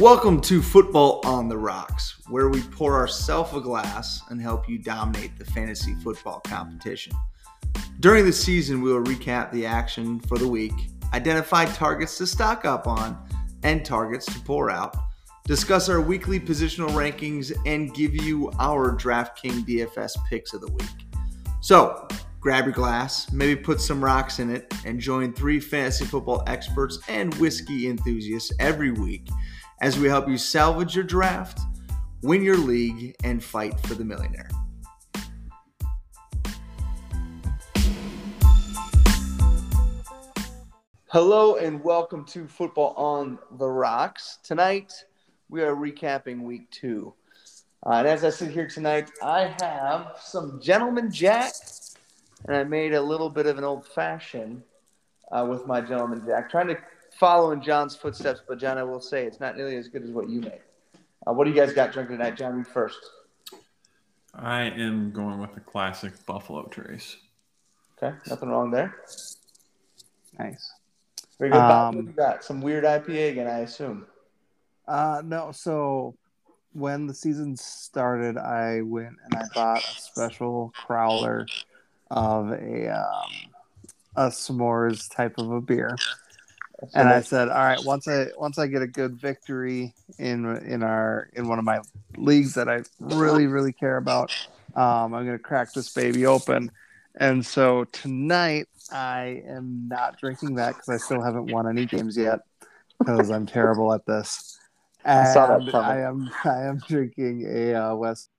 Welcome to Football on the Rocks, where we pour ourselves a glass and help you dominate the fantasy football competition. During the season, we will recap the action for the week, identify targets to stock up on, and targets to pour out, discuss our weekly positional rankings, and give you our DraftKings DFS picks of the week. So, grab your glass, maybe put some rocks in it, and join three fantasy football experts and whiskey enthusiasts every week as we help you salvage your draft, win your league, and fight for the millionaire. Hello and welcome to Football on the Rocks. Tonight we are recapping week two. Uh, and as I sit here tonight, I have some Gentleman Jack, and I made a little bit of an old fashioned uh, with my Gentleman Jack, trying to follow in John's footsteps. But John, I will say it's not nearly as good as what you made. Uh, what do you guys got drinking tonight, John? You first. I am going with the classic Buffalo Trace. Okay, nothing wrong there. Nice. Very good. Bob, Um, what you got some weird IPA again, I assume. Uh, no, so when the season started, I went and I bought a special crowler of a um, a s'mores type of a beer, and I said, all right, once I once I get a good victory in in our in one of my leagues that I really really care about, um, I'm gonna crack this baby open. And so tonight I am not drinking that because I still haven't won any games yet because I'm terrible at this. I saw that And coming. I am I am drinking a uh, West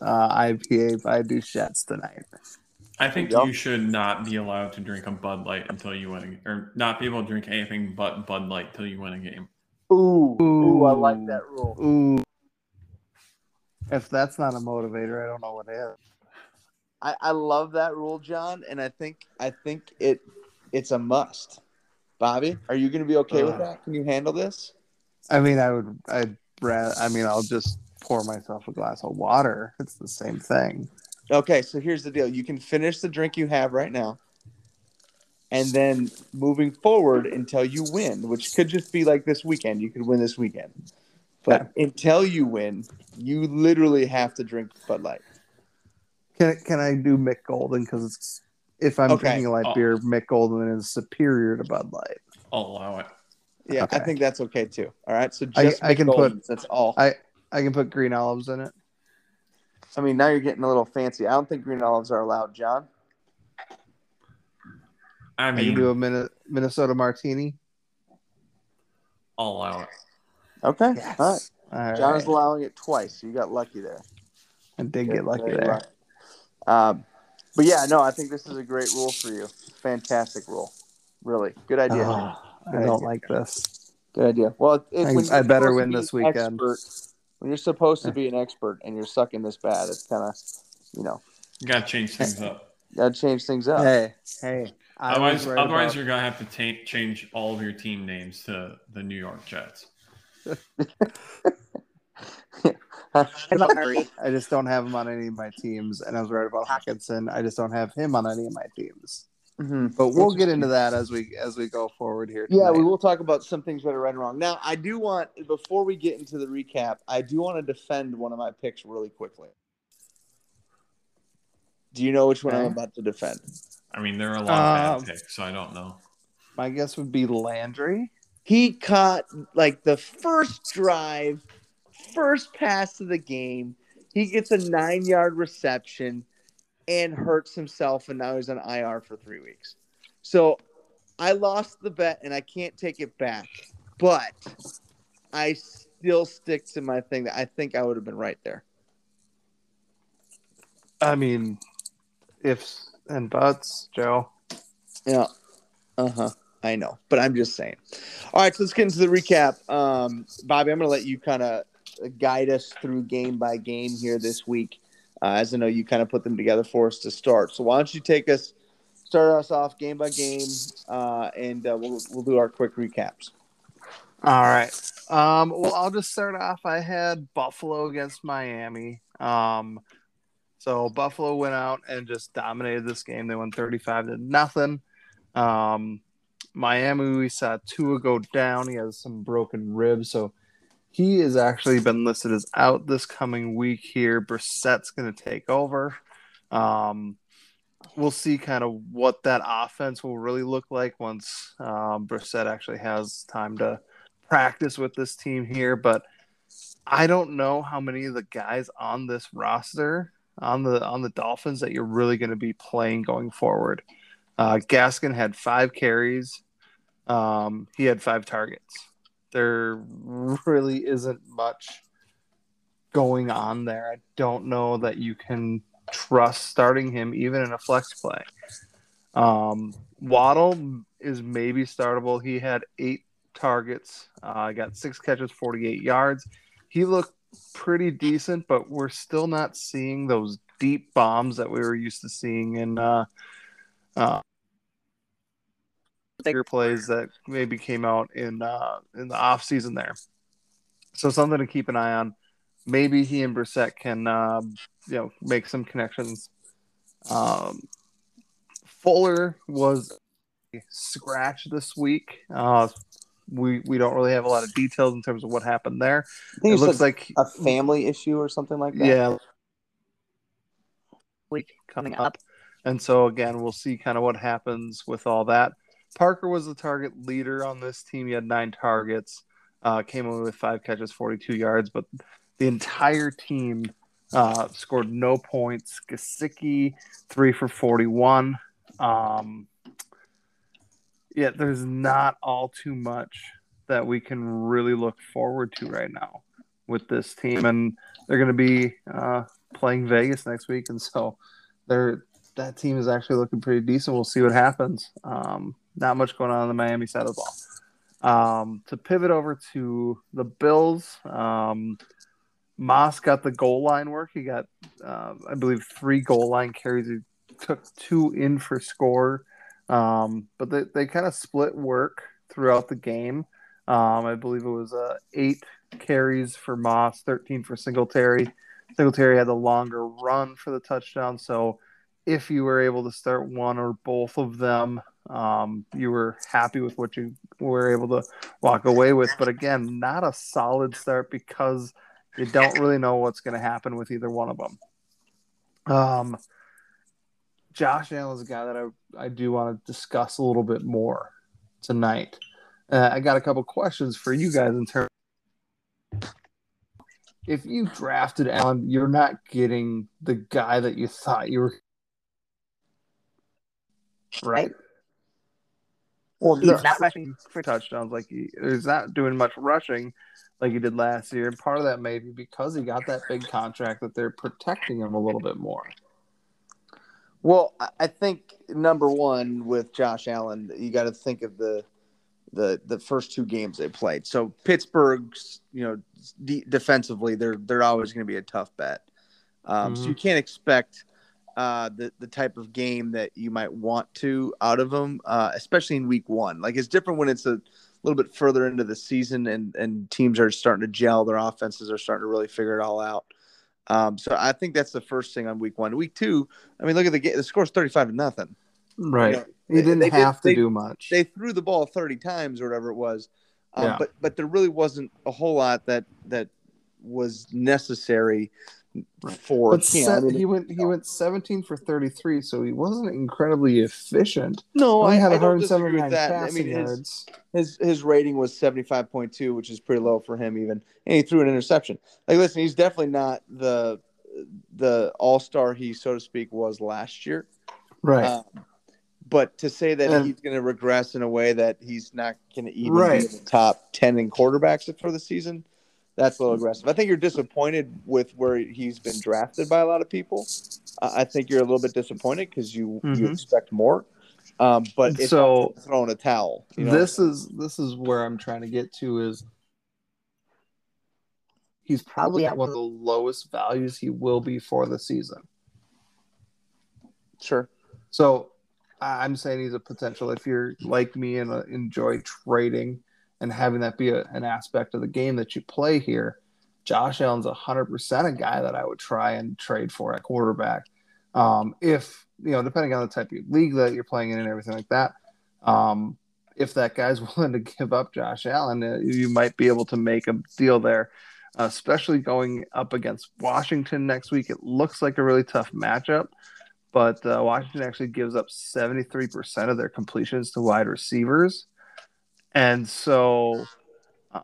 uh, IPA by Duchette's tonight. I think There you should not be allowed to drink a Bud Light until you win, a, or not be able to drink anything but Bud Light till you win a game. Ooh, ooh, I like that rule. Ooh, if that's not a motivator, I don't know what is. I, I love that rule, John, and I think I think it it's a must. Bobby, are you going to be okay with Uh. that? Can you handle this? I mean, I would. I'd. Rather, I mean, I'll just pour myself a glass of water. It's the same thing. Okay, so here's the deal: you can finish the drink you have right now, and then moving forward until you win, which could just be like this weekend. You could win this weekend, but until you win, you literally have to drink Bud Light. Can Can I do Mick Golden? Because it's if I'm Okay. drinking a light Oh. beer, Mick Golden is superior to Bud Light. I'll allow it. Yeah, I think that's okay too. All right, so I- just I can put- that's all. I I can put green olives in it. I mean, now you're getting a little fancy. I don't think green olives are allowed, John. I I can mean, do a Min- Minnesota martini. I'll allow it. Okay, Yes. all right. All John is allowing it twice. You got lucky there. I did get lucky Very there. Um, but yeah, no, I think this is a great rule for you. Fantastic rule. Really good idea. Oh, Good I don't like this. Good idea. Well, it, I- I better win this weekend. expert- when you're supposed to be an expert and you're sucking this bad, it's kind of, you know, You gotta change things up. You got to change things up. Hey, hey. I Otherwise, right otherwise about- you're gonna have to ta- change all of your team names to the New York Jets. I just don't have him on any of my teams, and I was right about Hockenson. I just don't have him on any of my teams. Mhm. But we'll get into that as we as we go forward here. Yeah, we will talk about some things that are right and wrong. Now, I do want, before we get into the recap, I do want to defend one of my picks really quickly. Do you know which one I'm about to defend? I mean, there are a lot Um, of bad picks, so I don't know. My guess would be Landry. He caught like the first drive, first pass of the game. He gets a nine yard reception and hurts himself, and now he's on IR for three weeks. So I lost the bet and I can't take it back, but I still stick to my thing that I think I would have been right there. I mean, ifs and buts, Joe. Yeah. Uh huh. I know, but I'm just saying. All right, so let's get into the recap. Um, Bobby, I'm going to let you kind of guide us through game by game here this week, uh, as I know you kind of put them together for us to start. So why don't you take us, start us off game by game, uh, and uh, we'll we'll do our quick recaps. All right. Um, well, I'll just start off. I had Buffalo against Miami. Um, so Buffalo went out and just dominated this game. They won 35 to nothing. Um, Miami, we saw Tua go down. He has some broken ribs, so he has actually been listed as out this coming week here. Brissett's going to take over. Um, we'll see kind of what that offense will really look like once um, Brissett actually has time to practice with this team here. But I don't know how many of the guys on this roster on the on the Dolphins that you're really going to be playing going forward. Uh, Gaskin had five carries. Um, he had five targets. There really isn't much going on there. I don't know that you can trust starting him even in a flex play. Um, Waddle is maybe startable. He had eight targets, uh, got six catches, 48 yards. He looked pretty decent, but we're still not seeing those deep bombs that we were used to seeing in uh, uh, bigger plays that maybe came out in uh, in the off season there. So something to keep an eye on. Maybe he and Brissett can uh, you know make some connections. Um, Fuller was scratch this week. Uh, we we don't really have a lot of details in terms of what happened there. I think It looks like a family issue or something like that. yeah, week coming up. And so again, we'll see kind of what happens with all that. Parker was the target leader on this team. He had nine targets, uh, came away with five catches, 42 yards, but the entire team uh, scored no points. Gesicki, three for 41. Um, yeah, there's not all too much that we can really look forward to right now with this team. And they're going to be uh, playing Vegas next week. And so they're that team is actually looking pretty decent. We'll see what happens. Um, not much going on on the Miami side of the ball. Um, to pivot over to the Bills, um, Moss got the goal line work. He got, uh, I believe, three goal line carries. He took two in for score, um, but they, they kind of split work throughout the game. Um, I believe it was uh, eight carries for Moss, 13 for Singletary. Singletary had the longer run for the touchdown. So if you were able to start one or both of them, um, you were happy with what you were able to walk away with. But again, not a solid start because you don't really know what's going to happen with either one of them. Um, Josh Allen's a guy that I, I do want to discuss a little bit more tonight. Uh, I got a couple questions for you guys in terms. If you drafted Allen, you're not getting the guy that you thought you were. Right. Well, he's not rushing for touchdowns like he he's not doing much rushing like he did last year. And part of that may be because he got that big contract that they're protecting him a little bit more. Well, I- think number one with Josh Allen, you got to think of the the the first two games they played. So Pittsburgh's, you know, de- defensively, they're they're always going to be a tough bet. Um, So Mhm. you can't expect uh, the the type of game that you might want to out of them, uh, especially in week one. Like it's different when it's a little bit further into the season and and teams are starting to gel, their offenses are starting to really figure it all out. Um, so I think that's the first thing on week one. Week two, I mean, look at the game. The score's thirty-five to nothing. Right. You know, he didn't they have to they- do much. They threw the ball thirty times or whatever it was, um, Yeah. but but there really wasn't a whole lot that that was necessary for but him. se- he went he went 17 for 33, so he wasn't incredibly efficient. no, I, had I 179 with that. I passing mean, his, yards. his his rating was seventy five point two, which is pretty low for him even, and he threw an interception. Like, listen, he's definitely not the the all star he so to speak was last year. Right. Um, but to say that And- he's going to regress in a way that he's not going to even Right. be in the top ten in quarterbacks for the season, that's a little aggressive. I think you're disappointed with where he's been drafted by a lot of people. Uh, I think you're a little bit disappointed because you you Mhm. expect more. Um, but it's so throwing a towel. You know? this is this is where I'm trying to get to is he's probably at one of the lowest values he will be for the season. sure. So I- I'm saying he's a potential if you're like me and uh, enjoy trading and having that be a, an aspect of the game that you play here. Josh Allen's hundred percent a guy that I would try and trade for at quarterback. Um, if you know, depending on the type of league that you're playing in and everything like that. Um, if that guy's willing to give up Josh Allen, uh, you might be able to make a deal there, especially going up against Washington next week. It looks like a really tough matchup, but uh, Washington actually gives up 73% of their completions to wide receivers. And so uh,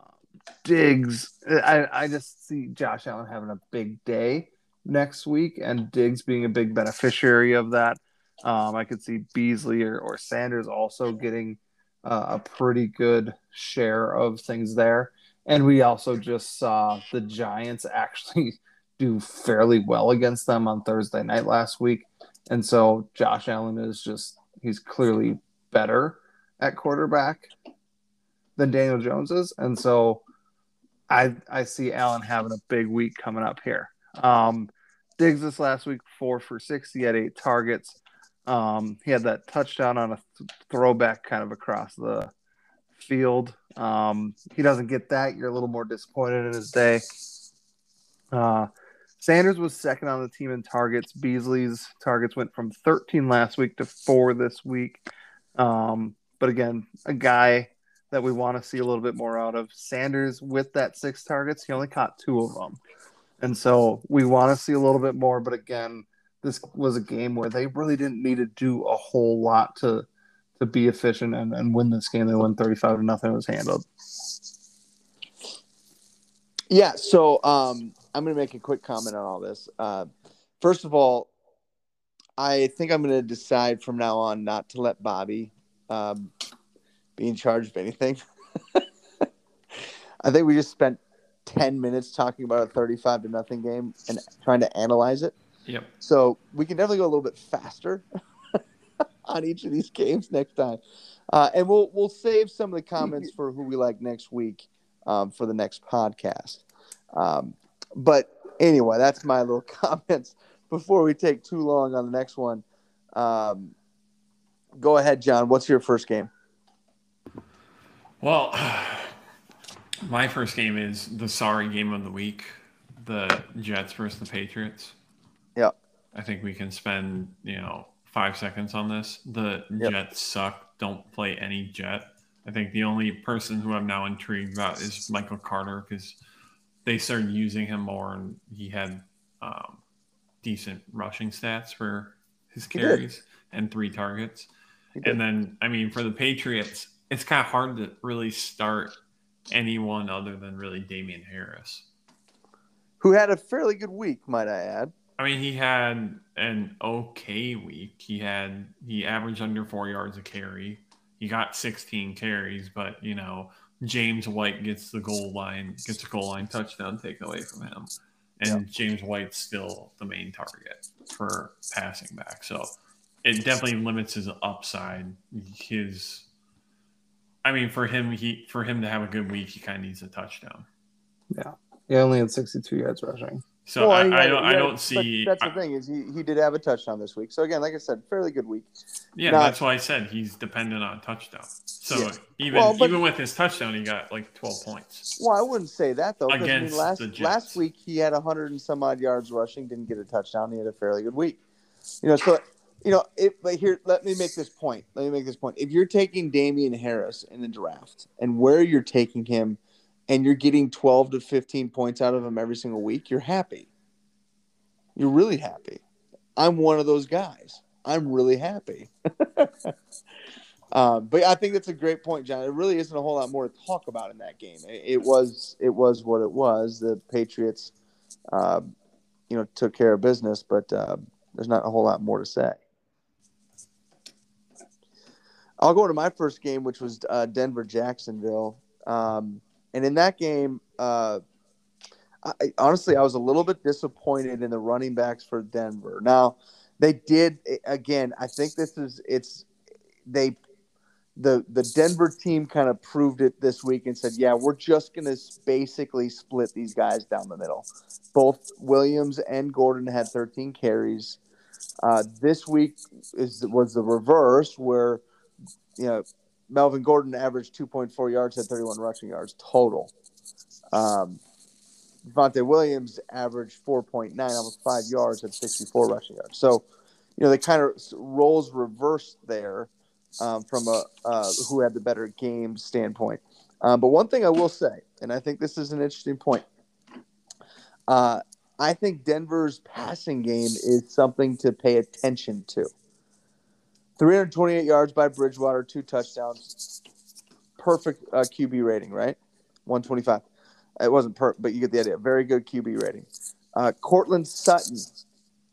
Diggs, I, I just see Josh Allen having a big day next week and Diggs being a big beneficiary of that. Um, I could see Beasley or, or Sanders also getting uh, a pretty good share of things there. And we also just saw the Giants actually do fairly well against them on Thursday night last week. And so Josh Allen is just, he's clearly better at quarterback than Daniel Jones is. And so I, I see Allen having a big week coming up here. Um, Diggs this last week, four for 60 at eight targets. Um, he had that touchdown on a th- throwback kind of across the field. Um, he doesn't get that. You're a little more disappointed in his day. Uh, Sanders was second on the team in targets. Beasley's targets went from 13 last week to four this week. Um, but again, a guy that we want to see a little bit more out of. Sanders with that six targets, he only caught two of them. And so we want to see a little bit more. But again, this was a game where they really didn't need to do a whole lot to to be efficient and, and win this game. They won 35 to nothing. It was handled. Yeah, so um, I'm going to make a quick comment on all this. Uh, first of all, I think I'm going to decide from now on not to let Bobby um, be in charge of anything. I think we just spent 10 minutes talking about a 35 to nothing game and trying to analyze it. Yep. So we can definitely go a little bit faster on each of these games next time, uh, and we'll we'll save some of the comments for who we like next week um, for the next podcast. Um, but anyway, that's my little comments before we take too long on the next one. Um, go ahead, John. What's your first game? Well, my first game is the sorry game of the week, the Jets versus the Patriots. Yeah. I think we can spend, you know, five seconds on this. The Yep. Jets suck. Don't play any Jet. I think the only person who I'm now intrigued about is Michael Carter because they started using him more and he had um, decent rushing stats for his carries and three targets. And then, I mean, for the Patriots, it's kind of hard to really start anyone other than really Damien Harris. Who had a fairly good week, might I add? I mean, he had an okay week. He had he averaged under four yards a carry. He got 16 carries, but you know, James White gets the goal line, gets a goal line touchdown taken away from him, and James White's still the main target for passing back. So it definitely limits his upside. His, I mean, for him, he for him to have a good week, he kind of needs a touchdown. Yeah, he only had 62 yards rushing. So Well, I, he I had- don't, he I don't see. But that's I- the thing is he, he did have a touchdown this week. So again, like I said, fairly good week. Yeah, Not- that's why I said he's dependent on touchdown. So Yeah. even Well, but- even with his touchdown, he got like twelve points. Well, I wouldn't say that though. 'cause, I mean, last the Jets. last week he had hundred and some odd yards rushing, didn't get a touchdown. He had a fairly good week. You know, so you know, it, but here, let me make this point. Let me make this point. If you're taking Damien Harris in the draft, and where you're taking him, and you're getting twelve to fifteen points out of him every single week, you're happy. You're really happy. I'm one of those guys. I'm really happy. Um, but I think that's a great point, John. It really isn't a whole lot more to talk about in that game. It, it was it was what it was. The Patriots, uh, you know, took care of business, but uh, there's not a whole lot more to say. I'll go to my first game, which was uh, Denver Jacksonville, um, and in that game, uh, I, honestly, I was a little bit disappointed in the running backs for Denver. Now, they did again. I think this is it's they the the Denver team kind of proved it this week and said, "Yeah, we're just going to basically split these guys down the middle." Both Williams and Gordon had 13 carries. Uh, this week is was the reverse, where you know Melvin Gordon averaged 2.4 yards, at 31 rushing yards total. Um, Javonte Williams averaged 4.9, almost five yards, at 64 rushing yards. So, you know, they kind of roles reversed there um, from a uh, who had the better game standpoint. Um, but one thing I will say, and I think this is an interesting point. Uh, I think Denver's passing game is something to pay attention to. 328 yards by Bridgewater, two touchdowns, perfect uh, QB rating, right? 125. It wasn't per, but you get the idea. Very good QB rating. Uh, Courtland Sutton,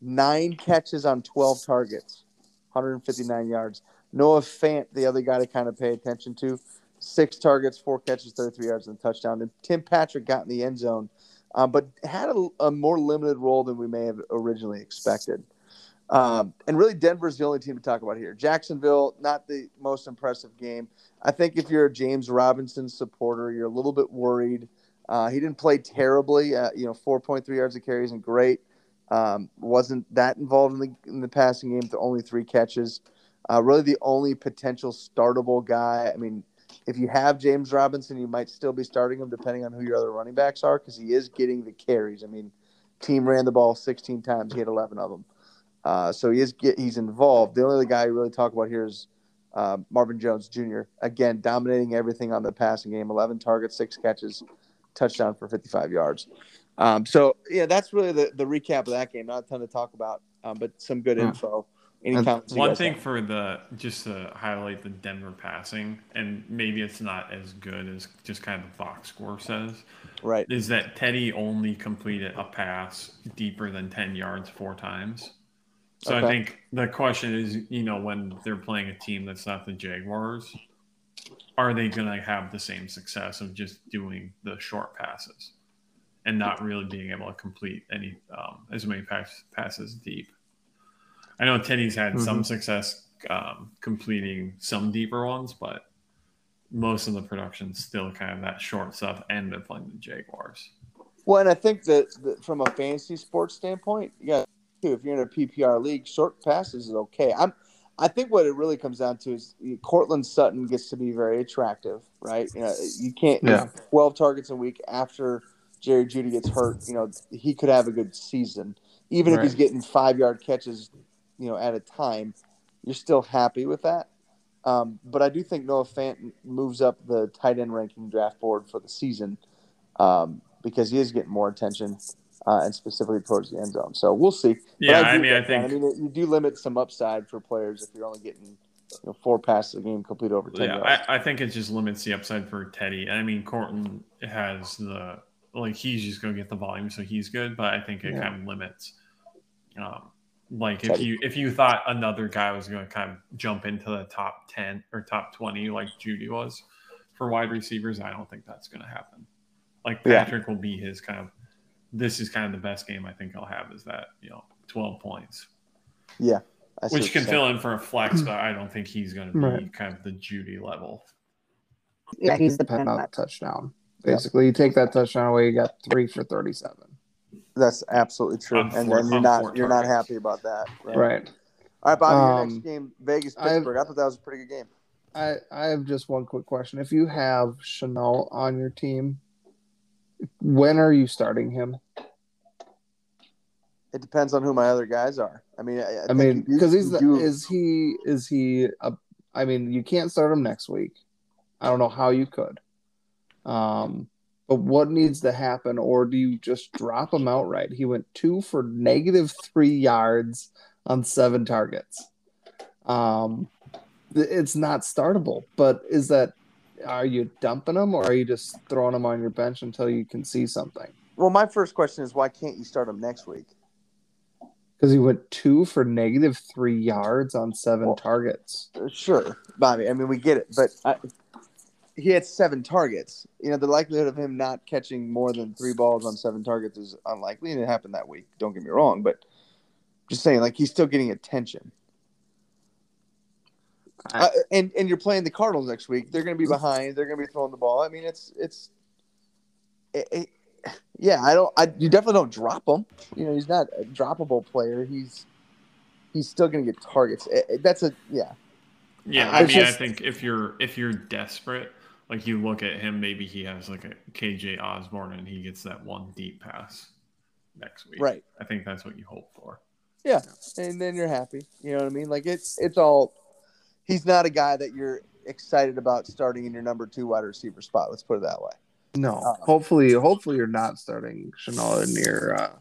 nine catches on 12 targets, 159 yards. Noah Fant, the other guy to kind of pay attention to, six targets, four catches, 33 yards, and a touchdown. And Tim Patrick got in the end zone, uh, but had a, a, more limited role than we may have originally expected. Um, and really, Denver's the only team to talk about here. Jacksonville, not the most impressive game. I think if you're a James Robinson supporter, you're a little bit worried. Uh, he didn't play terribly. Uh, you know, 4.3 yards of carry isn't great. Um, wasn't that involved in the in the passing game. Only three catches. Uh, really, the only potential startable guy. I mean, if you have James Robinson, you might still be starting him, depending on who your other running backs are, because he is getting the carries. I mean, team ran the ball 16 times. He had 11 of them. Uh, so he is get, he's involved. The only other guy you really talk about here is uh, Marvin Jones Jr. Again, dominating everything on the passing game. 11 targets, six catches, touchdown for 55 yards. Um, so yeah, that's really the, the recap of that game. Not a ton to talk about, um, but some good info. Any comments? One thing have? for the just to highlight the Denver passing, and maybe it's not as good as just kind of the box score says. Right. Is that Teddy only completed a pass deeper than 10 yards four times? So okay. I think the question is, you know, when they're playing a team that's not the Jaguars, are they going to have the same success of just doing the short passes and not really being able to complete any um, as many pass, passes deep? I know Teddy's had mm-hmm. some success um, completing some deeper ones, but most of the production still kind of that short stuff, and they're playing the Jaguars. Well, and I think that, that from a fantasy sports standpoint, yeah, if you're in a PPR league, short passes is okay. I'm I think what it really comes down to is Courtland Sutton gets to be very attractive, right? You know, you can't yeah. 12 targets a week after Jerry Jeudy gets hurt. You know, he could have a good season, even right. if he's getting five yard catches, you know, at a time. You're still happy with that. Um, but I do think Noah Fant moves up the tight end ranking draft board for the season um, because he is getting more attention uh, and specifically towards the end zone. So we'll see. Yeah, I, I, mean, I think I mean you do limit some upside for players if you're only getting you know, four passes a game complete over ten. Yeah, I, I, think it just limits the upside for Teddy. I mean, Courtland has the like he's just going to get the volume, so he's good. But I think it yeah. kind of limits. Um, like if you if you thought another guy was going to kind of jump into the top ten or top twenty like Jeudy was for wide receivers, I don't think that's going to happen. Like Patrick yeah. will be his kind of this is kind of the best game I think I'll have is that, you know, 12 points. Yeah. Which can fill in for a flex, but I don't think he's going to be right. kind of the Jeudy level. Yeah, he's the pen on touchdown. Basically, you take that touchdown away, you got three for 37. That's absolutely true. and four, then you're not you're not happy about that. Right. right. All right, Bobby, um, next game, Vegas Pittsburgh. I thought that was a pretty good game. I, I have just one quick question. If you have Shenault on your team, when are you starting him? It depends on who my other guys are. I mean, I, I, I mean, because he's the, is he is he? A, I mean, you can't start him next week. I don't know how you could. Um, but what needs to happen, or do you just drop him outright? He went two for negative three yards on seven targets. Um, it's not startable. But is that are you dumping them or are you just throwing them on your bench until you can see something? Well, my first question is why can't you start him next week? Because he went two for negative three yards on seven well, targets. Uh, sure, Bobby. I mean, we get it, but I, he had seven targets. You know, the likelihood of him not catching more than three balls on seven targets is unlikely, and it happened that week. Don't get me wrong, but just saying, like he's still getting attention. Uh, and and you're playing the Cardinals next week. They're going to be behind. They're going to be throwing the ball. I mean, it's it's. It, it, yeah, I don't. I you definitely don't drop him. You know, he's not a droppable player. He's he's still going to get targets. It, that's a yeah. Yeah, I mean, just, I think if you're if you're desperate, like you look at him, maybe he has like a KJ Osborn and he gets that one deep pass next week. Right. I think that's what you hope for. Yeah, and then you're happy. You know what I mean? Like it's it's all he's not a guy that you're excited about starting in your number two wide receiver spot. Let's put it that way. No, Uh, hopefully, hopefully you're not starting Shenault near uh,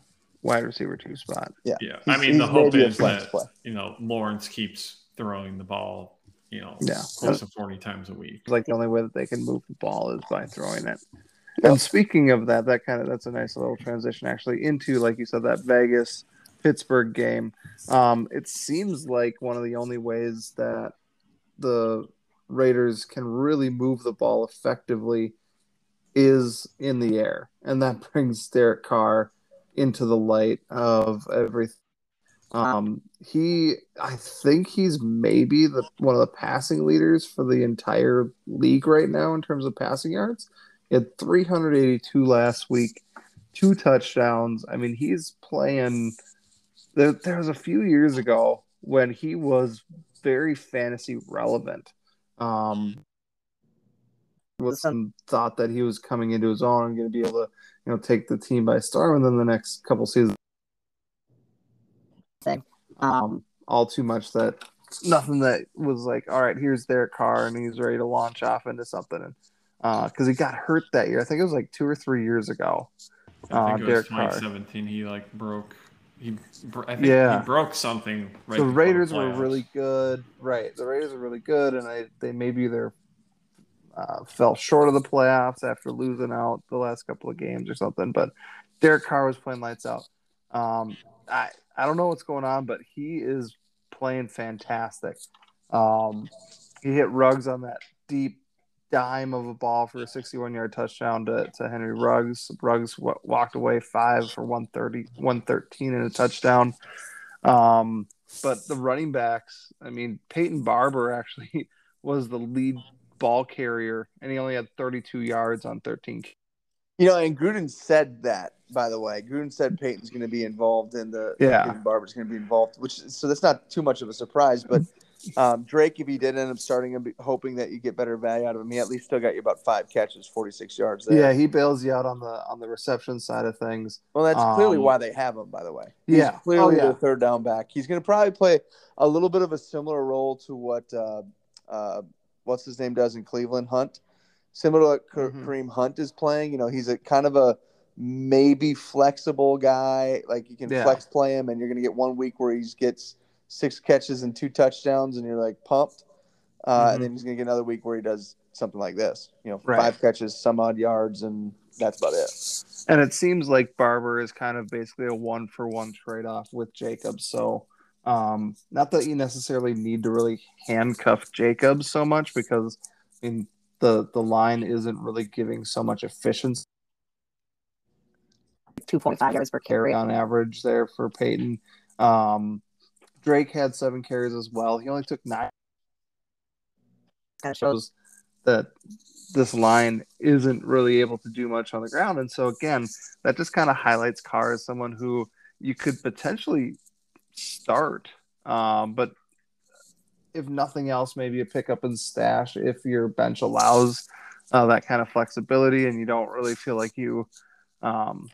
wide receiver two spot. Yeah, He's- I mean the he's hope is flex that play. you know Lawrence keeps throwing the ball, you know, Yeah. close to forty times a week. It's like the only way that they can move the ball is by throwing it. Yep. And speaking of that, that kind of that's a nice little transition actually into like you said that Vegas Pittsburgh game. Um, it seems like one of the only ways that the Raiders can really move the ball effectively is in the air, and that brings Derek Carr into the light of everything. Um, he, I think he's maybe the one of the passing leaders for the entire league right now in terms of passing yards. He had 382 last week, two touchdowns. I mean, he's playing. There, there was a few years ago when he was very fantasy relevant. Um, with some thought that he was coming into his own and going to be able to, you know, take the team by storm. And then the next couple seasons, um, all too much that nothing that was like, all right, here's Derek Carr and he's ready to launch off into something. And because he got hurt that year, I think it was like two or three years ago. I Uh, it was Derek Carr. 2017. He like broke. He, I think Yeah. he broke something. Right the before Raiders were really good, right? The Raiders were really good, and they they maybe they're uh, fell short of the playoffs after losing out the last couple of games or something. But Derek Carr was playing lights out. Um, I I don't know what's going on, but he is playing fantastic. Um, he hit Ruggs on that deep dime of a ball for a 61 yard touchdown to, to Henry Ruggs. Ruggs w- walked away five for 130, 113 and a touchdown. Um, but the running backs, I mean, Peyton Barber actually was the lead ball carrier, and he only had 32 yards on 13. You know, and Gruden said that, by the way. Gruden said Peyton's going to be involved in the Yeah. Peyton Barber's going to be involved, which so that's not too much of a surprise. But um, Drake, if he did end up starting him, hoping that you get better value out of him, he at least still got you about five catches, forty six yards there. Yeah, he bails you out on the on the reception side of things. Well, that's clearly Um, why they have him, by the way. He's Yeah. clearly Oh, yeah. the third down back. He's going to probably play a little bit of a similar role to what uh, uh, what's his name does in Cleveland, Hunt. Similar to what Mhm. Kareem Hunt is playing. You know, he's a kind of a maybe flexible guy. Like you can Yeah. flex play him, and you're going to get one week where he gets six catches and two touchdowns, and you're like pumped. Uh, Mhm. And then he's going to get another week where he does something like this. You know, Right. five catches, some odd yards, and that's about it. And it seems like Barber is kind of basically a one for one trade off with Jacobs. So, um, not that you necessarily need to really handcuff Jacobs so much because I mean the the line isn't really giving so much efficiency. 2.5 yards per carry on average there for Peyton. Um, Drake had seven carries as well. He only took nine. That shows that this line isn't really able to do much on the ground. And so, again, that just kind of highlights Carr as someone who you could potentially start. Um, but if nothing else, maybe a pickup and stash if your bench allows uh, that kind of flexibility and you don't really feel like you um,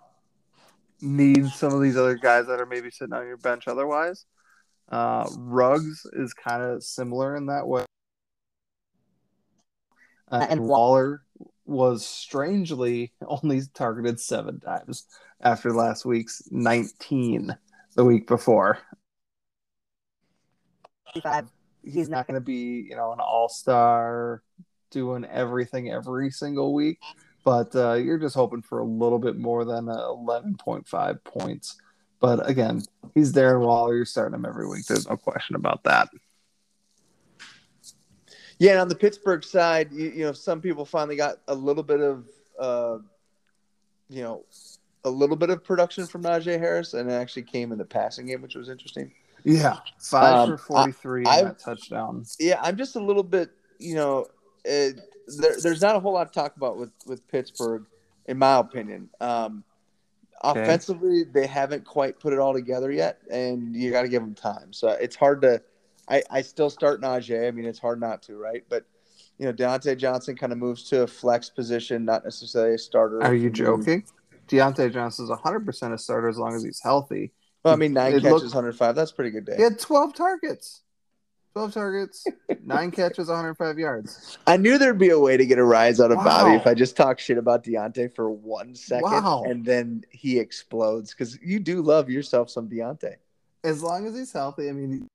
need some of these other guys that are maybe sitting on your bench otherwise. Uh, Ruggs is kind of similar in that way. Uh, and Waller was strangely only targeted seven times after last week's 19 the week before. He's not going to be, you know, an all star doing everything every single week, but uh, you're just hoping for a little bit more than uh, 11.5 points. But again, he's there while you're starting him every week. There's no question about that. Yeah, and on the Pittsburgh side, you, you know, some people finally got a little bit of, uh, you know, a little bit of production from Najee Harris, and it actually came in the passing game, which was interesting. Yeah, five Um, for 43 I- and touchdown. Yeah, I'm just a little bit, you know, it, there, there's not a whole lot to talk about with with Pittsburgh, in my opinion. Um, Okay. Offensively, they haven't quite put it all together yet, and you got to give them time. So it's hard to. I, I still start Najee. I mean, it's hard not to, right? But you know, Diontae Johnson kind of moves to a flex position, not necessarily a starter. Are you joking? Diontae Johnson's 100% a starter as long as he's healthy. Well, I mean, nine It catches, looked- 105. That's a pretty good day. He had 12 targets 12 targets, nine catches, 105 yards. I knew there'd be a way to get a rise out of Bobby if I just talk shit about Diontae for one second Wow. and then he explodes because you do love yourself some Diontae. As long as he's healthy, I mean,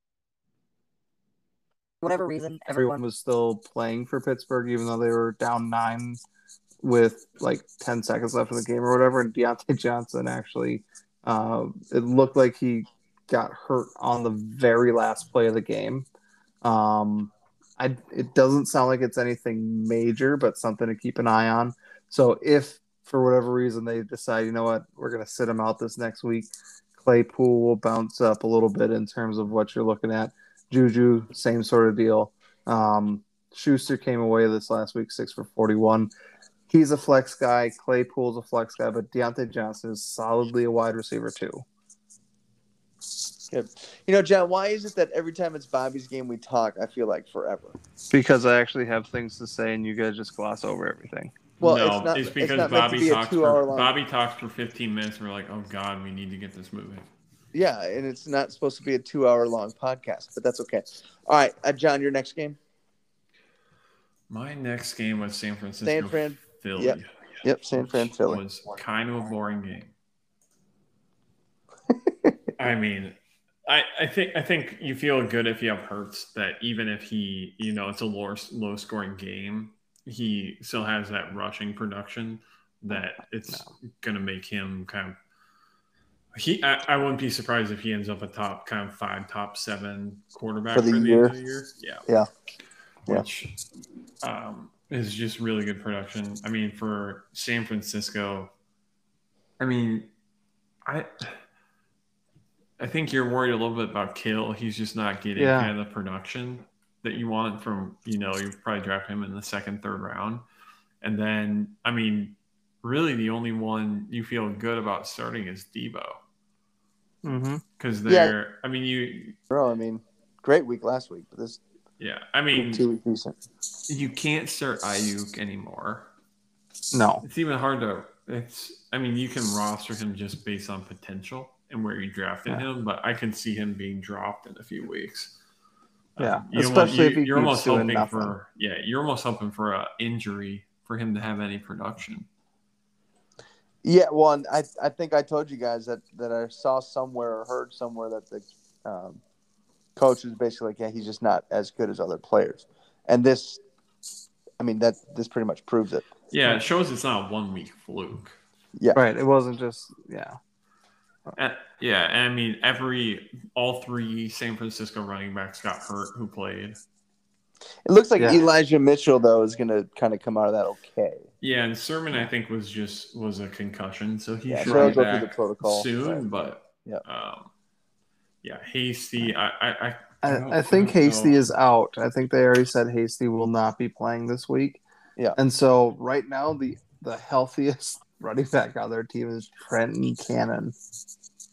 whatever reason, everyone was still playing for Pittsburgh, even though they were down nine with like 10 seconds left in the game or whatever. And Diontae Johnson actually, uh, it looked like he got hurt on the very last play of the game. Um, I, it doesn't sound like it's anything major, but something to keep an eye on. So if for whatever reason they decide, you know what, we're going to sit him out this next week, Claypool will bounce up a little bit in terms of what you're looking at. Juju, same sort of deal. Um, Schuster came away this last week, six for 41. He's a flex guy. Claypool's a flex guy, but Diontae Johnson is solidly a wide receiver, too. Good. You know, John, why is it that every time it's Bobby's game we talk, I feel like forever? Because I actually have things to say, and you guys just gloss over everything. Well, no, it's not- it's it's because not meant to Bobby be talks two-hour for Bobby talks for 15 minutes. And we're like, oh god, we need to get this moving. Yeah, and it's not supposed to be a two-hour long podcast, but that's okay. All right, uh, John, your next game. My next game was San Francisco San Fran. Philly. Yep. Yep, San Fran, which Philly. was kind of a boring game. I mean, I, I think I think you feel good if you have Hurts that even if he you know it's a low low scoring game, he still has that rushing production that it's gonna make him kind of he I, I wouldn't be surprised if he ends up a top kind of five, top seven quarterback For the end year. of the year. Yeah. Yeah. Yeah. Which um, is just really good production. I mean, for San Francisco, I mean, I I think you're worried a little bit about Kill. He's just not getting Yeah. kind of the production that you want from, you know, you probably draft him in the second, third round. And then, I mean, really the only one you feel good about starting is Deebo. Mm-hmm. Because they're, I mean, you, Bro, I mean, great week last week, but this yeah, I mean, two week decent. you can't start Aiyuk anymore. No. It's even hard to. It's. I mean, you can roster him just based on potential and where you drafted Yeah. him, but I can see him being dropped in a few weeks. Yeah, Um, you especially if he you're almost hoping nothing. for. Yeah, you're almost hoping for an injury for him to have any production. Yeah, well, and I I think I told you guys that that I saw somewhere or heard somewhere that the um, coach was basically like, yeah, he's just not as good as other players, and this, I mean that this pretty much proves it. Yeah, it shows it's not a one week fluke. Yeah, right. It wasn't just, yeah. Uh, yeah, and I mean every all three San Francisco running backs got hurt who played. It looks like Yeah. Elijah Mitchell though is going to kind of come out of that okay. Yeah, and Sermon I think was just was a concussion, so he Yeah, should so be go through the back protocol. soon. But Yeah. um, yeah, Hasty. I I I, I, don't- I think Hasty know. is out. I think they already said Hasty will not be playing this week. Yeah. And so right now the the healthiest running back on their team is Trenton Cannon.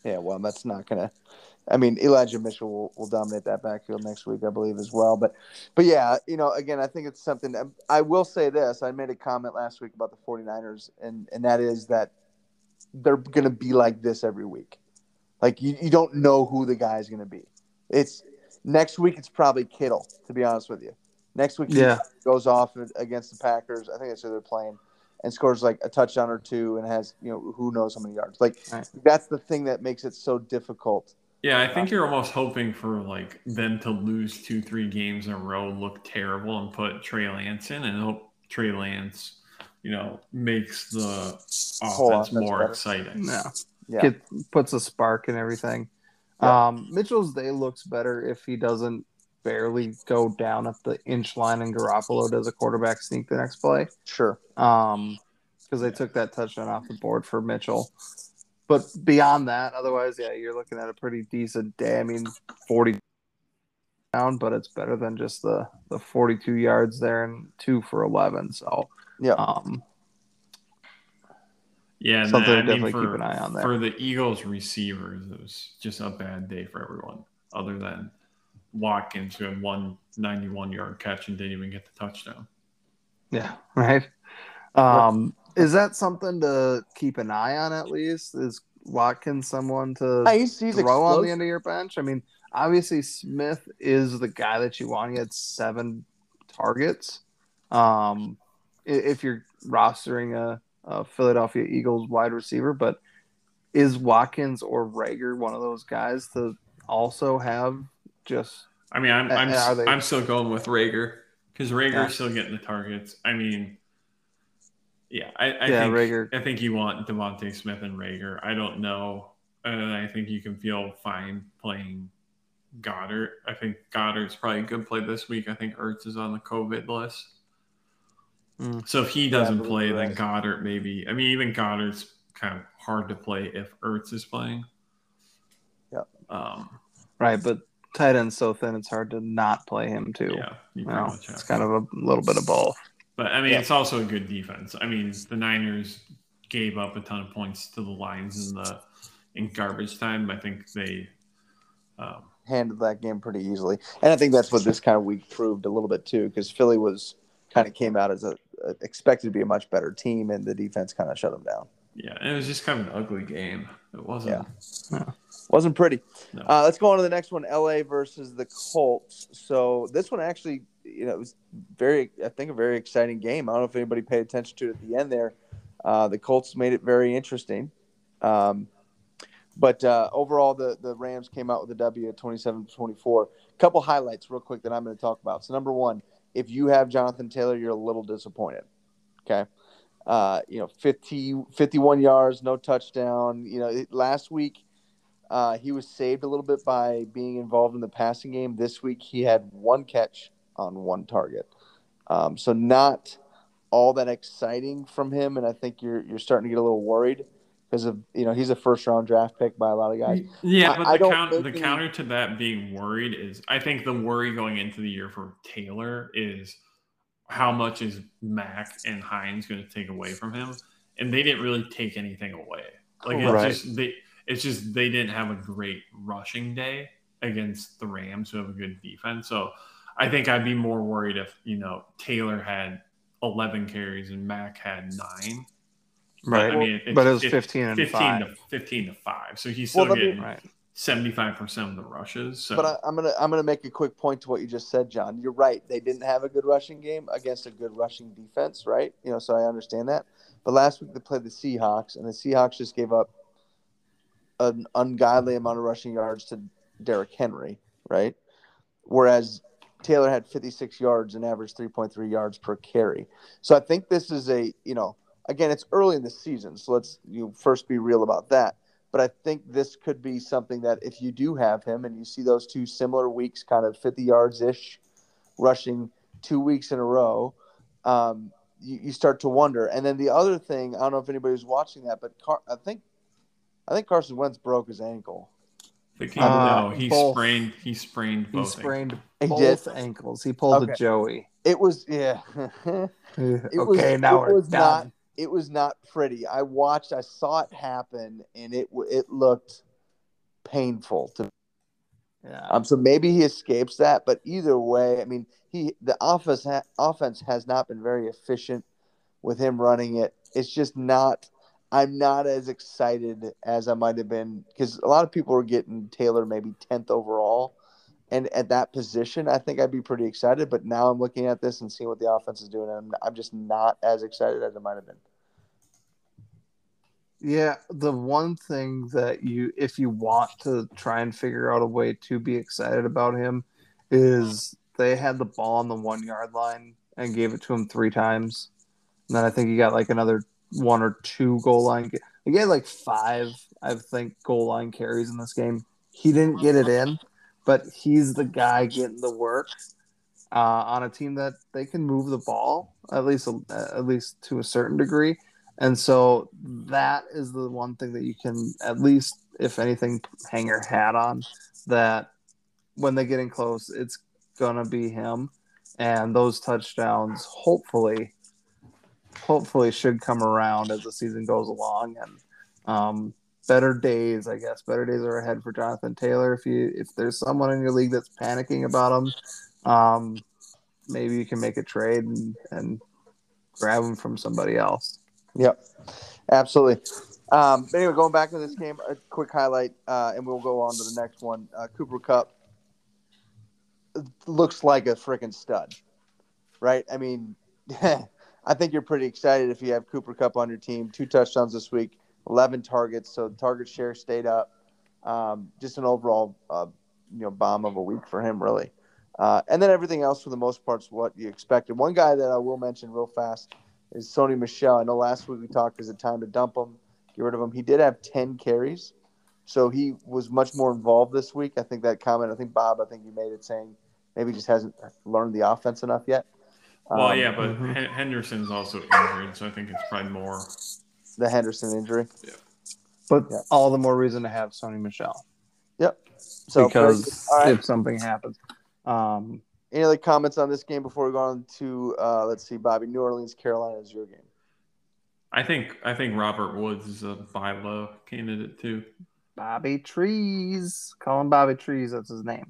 Yeah, well, that's not going to. I mean, Elijah Mitchell will, will dominate that backfield next week, I believe, as well. But, but yeah, you know, again, I think it's something. I will say this: I made a comment last week about the 49ers, and and that is that they're going to be like this every week. Like you, you don't know who the guy's going to be. It's next week. It's probably Kittle, to be honest with you. Next week, he Yeah. goes off against the Packers. I think that's who they're playing, and scores like a touchdown or two, and has you know who knows how many yards. Like Right. that's the thing that makes it so difficult. Yeah, I think you're almost hoping for like them to lose two, three games in a row, look terrible, and put Trey Lance in, and hope Trey Lance, you know, makes the Whole offense offense more better. exciting. No. Yeah. It puts a spark and everything. Yeah. Um, Mitchell's day looks better if he doesn't barely go down at the inch line and Garoppolo does a quarterback sneak the next play. Sure. um, because they took that touchdown off the board for Mitchell. But beyond that, otherwise, yeah, you're looking at a pretty decent day. I mean, 40 down, but it's better than just the the 42 yards there and two for 11. So, Yeah. um, Yeah, and something then, to I mean, definitely for, keep an eye on there. for the Eagles receivers, it was just a bad day for everyone, other than Watkins, who had one 91 yard catch and didn't even get the touchdown. Yeah, right. Um, is that something to keep an eye on at least? Is Watkins someone to Yeah, he's, he's throw on the end of your bench? I mean, obviously Smith is the guy that you want. He had seven targets. Um, if you're rostering a, a Philadelphia Eagles wide receiver, but is Watkins or Reagor one of those guys to also have just I mean, I'm I'm, they- I'm still going with Reagor because Reagor's Yeah. still getting the targets. I mean, yeah, I, I Yeah, think Reagor. I think you want DeVonta Smith and Reagor. I don't know, and I think you can feel fine playing Goedert. I think Goedert's probably a good play this week. I think Ertz is on the COVID list. Mm. So if he doesn't believe play, then. Goedert maybe. I mean, even Goedert's kind of hard to play if Ertz is playing. Yep. Um, right, but tight end's so thin it's hard to not play him too. yeah, you know, it's kind of a little bit of both. But I mean, Yeah. it's also a good defense. I mean, the Niners gave up a ton of points to the Lions in the in garbage time. I think they, um, handled that game pretty easily. And I think that's what this kind of week proved a little bit too, because Philly was kind of came out as a, a expected to be a much better team, and the defense kind of shut them down. yeah, it was just kind of an ugly game. It wasn't. Wasn't pretty. No. Uh, let's go on to the next one: LA versus the Colts. So this one actually, you know, it was very, I think, a very exciting game. I don't know if anybody paid attention to it at the end there. Uh, the Colts made it very interesting. Um, but uh, overall, the, the Rams came out with a W at 27 24. A Couple highlights, real quick, that I'm going to talk about. So, number one, if you have Jonathan Taylor, you're a little disappointed. Okay. Uh, you know, 50, 51 yards, no touchdown. You know, it, last week, uh, he was saved a little bit by being involved in the passing game. This week, he had one catch on one target. Um, so, not all that exciting from him. And I think you're, you're starting to get a little worried because of, you know, he's a first round draft pick by a lot of guys. Yeah, I- but I the, counter, the he- counter to that being worried is I think the worry going into the year for Taylor is how much is Mack and Hines going to take away from him, and they didn't really take anything away. Like it's Right. just they, it's just they didn't have a great rushing day against the Rams, who have a good defense. So I think I'd be more worried if you know Taylor had 11 carries and Mack had nine. Right. I mean, it's, but it was it's 15 and 15 5. to 15 to 5 so he's still Well, let me- getting Right. 75% of the rushes so But I, I'm gonna I'm gonna make a quick point to what you just said, John. You're right. They didn't have a good rushing game against a good rushing defense, right? You know, so I understand that. But last week they played the Seahawks, and the Seahawks just gave up an ungodly amount of rushing yards to Derrick Henry, right? Whereas Taylor had 56 yards and averaged 3.3 yards per carry. So I think this is a you know again it's early in the season, so let's you first be real about that. But I think this could be something that if you do have him and you see those two similar weeks, kind of 50 yards ish, rushing two weeks in a row, um, you, you start to wonder. And then the other thing, I don't know if anybody was watching that, but Car- I think I think Carson Wentz broke his ankle. I think he, Uh, no he both. sprained he sprained He sprained He both did? ankles. He pulled Okay. a Joey. It was yeah. okay, was- now it we're was done. not- it was not pretty. I watched, I saw it happen, and it it looked painful to yeah. Um, so maybe he escapes that, but either way, I mean, he the office ha- offense has not been very efficient with him running it. It's just not. I'm not as excited as I might have been because a lot of people were getting Taylor maybe tenth overall, and at that position, I think I'd be pretty excited. But now I'm looking at this and seeing what the offense is doing, and I'm, I'm just not as excited as I might have been. Yeah, the one thing that you, if you want to try and figure out a way to be excited about him, is they had the ball on the one yard line and gave it to him three times. And then I think he got like another one or two goal line. He had like five, I think, goal line carries in this game. He didn't get it in, but he's the guy getting the work uh, on a team that they can move the ball at least at least to a certain degree. And so that is the one thing that you can at least, if anything, hang your hat on. That when they get in close, it's gonna be him, and those touchdowns hopefully, hopefully should come around as the season goes along, and um, better days, I guess, better days are ahead for Jonathan Taylor. If you if there's someone in your league that's panicking about him, um, maybe you can make a trade and, and grab him from somebody else. Yep, absolutely. Um, anyway, going back to this game, a quick highlight, uh, and we'll go on to the next one. Uh, Cooper Kupp looks like a freaking stud, right? I mean, I think you're pretty excited if you have Cooper Kupp on your team. Two touchdowns this week, 11 targets, so target share stayed up. Um, just an overall, uh, you know, bomb of a week for him, really. Uh, and then everything else, for the most part, is what you expected. One guy that I will mention real fast is Sony Michel. I know last week we talked, is it time to dump him, get rid of him? He did have 10 carries, so he was much more involved this week. I think that comment, I think Bob, I think you made it saying maybe just hasn't learned the offense enough yet. Well, Um, yeah, but mhm. Hen- Henderson's also injured, so I think it's probably more. the Henderson injury. Yeah. But Yeah. all the more reason to have Sony Michel Yep. So because all right. if something happens, um, Any other comments on this game before we go on to uh, let's see, Bobby? New Orleans, Carolina is your game. I think I think Robert Woods is a buy low candidate too. Bobby Trees, call him Bobby Trees. That's his name,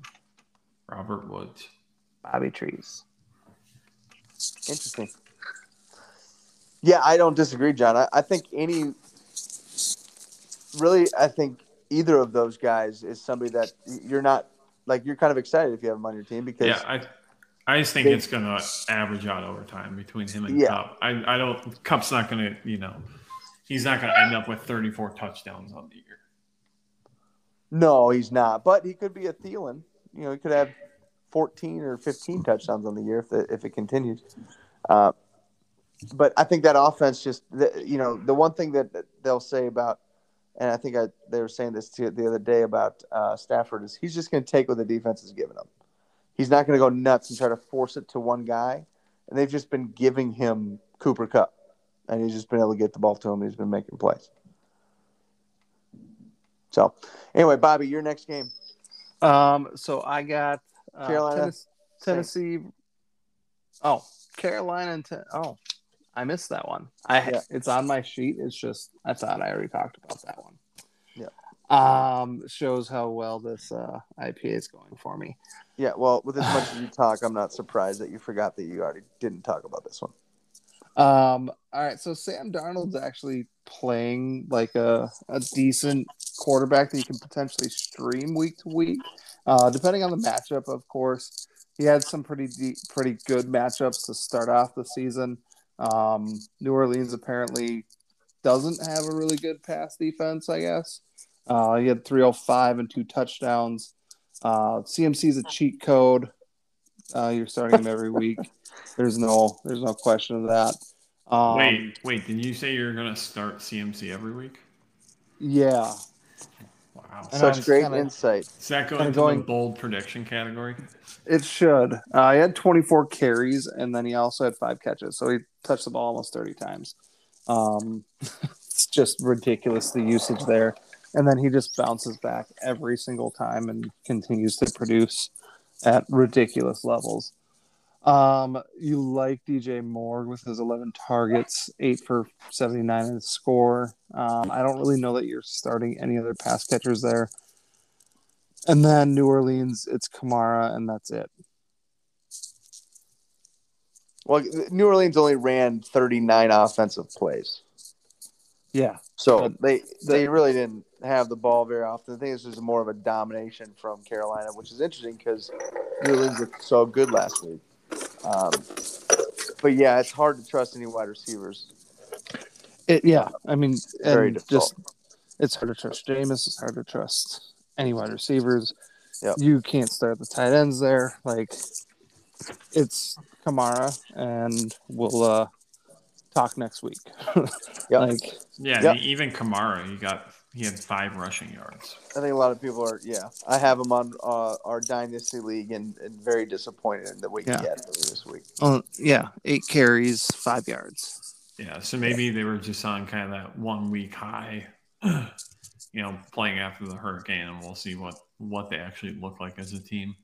Robert Woods. Bobby Trees. Interesting. Yeah, I don't disagree, John. I, I think any really, I think either of those guys is somebody that you're not like you're kind of excited if you have him on your team because Yeah, I I just think They- it's gonna average out over time between him and Yeah. Kupp. I, I don't Kupp's not gonna you know he's not gonna end up with 34 touchdowns on the year. no, he's not. But he could be a Thielen. You know, he could have 14 or 15 touchdowns on the year if the, if it continues. Uh, but I think that offense just, the, you know, the one thing that they'll say about, and I think I, they were saying this to, the other day about uh, Stafford is he's just going to take what the defense is giving him. He's not going to go nuts and try to force it to one guy. And they've just been giving him Cooper Kupp, and he's just been able to get the ball to him. He's been making plays. So, anyway, Bobby, your next game. Um, so I got Carolina. Tennes- Tennessee. Oh, Carolina and ten- oh, I missed that one. I Yeah. it's on my sheet. It's just I thought I already talked about that one. Yeah. Um, shows how well this uh, IPA is going for me. Yeah, well, with as much as you talk, I'm not surprised that you forgot that you already didn't talk about this one. Um, all right, so Sam Darnold's actually playing like a, a decent quarterback that you can potentially stream week to week, uh, depending on the matchup, of course. He had some pretty deep, pretty good matchups to start off the season. Um, New Orleans apparently doesn't have a really good pass defense, I guess. Uh, he had 305 and two touchdowns. Uh, CMC is a cheat code. Uh, you're starting him every week. There's no, there's no question of that. Um, wait, wait, did you say you're gonna start CMC every week? Yeah. Wow. And Such great kinda- insight. Is that go kinda into going- the bold prediction category? It should. Uh, he had 24 carries, and then he also had five catches, so he touched the ball almost 30 times. Um, it's just ridiculous the usage there, and then he just bounces back every single time and continues to produce at ridiculous levels. Um, you like DJ Moore with his 11 targets, eight for 79 in his score. Um, I don't really know that you're starting any other pass catchers there. And then New Orleans, it's Kamara, and that's it. Well, New Orleans only ran 39 offensive plays, Yeah. so they they really didn't have the ball very often. I think this was more of a domination from Carolina, which is interesting because New Orleans looked so good last week. Um, but yeah, it's hard to trust any wide receivers. It, yeah. I mean, Very difficult. just it's hard to trust Jameis. It's hard to trust any wide receivers. Yep. You can't start the tight ends there. Like it's Kamara, and we'll uh, talk next week. Yep. Like Yeah, Yep. even Kamara, he got he had five rushing yards. I think a lot of people are. Yeah, I have him on uh, our dynasty league and, and very disappointed in the way Yeah. he had this week. Oh yeah, eight carries, five yards. Yeah, so maybe they were just on kind of that one week high, you know, playing after the hurricane, and we'll see what what they actually look like as a team.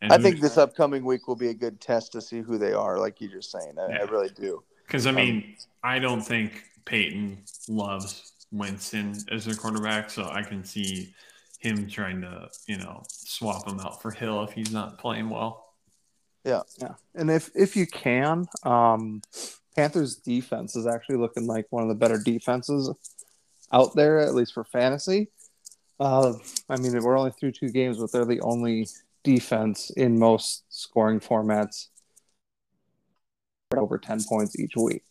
And I think this upcoming week will be a good test to see who they are, like you're just saying. I, I really do. Because I mean, I don't think Payton loves Winston as their quarterback, so I can see him trying to, you know, swap him out for Hill if he's not playing well. Yeah, yeah, and if if you can, um, Panthers defense is actually looking like one of the better defenses out there, at least for fantasy. Uh, I mean, we're only through two games, but they're the only defense in most scoring formats over 10 points each week.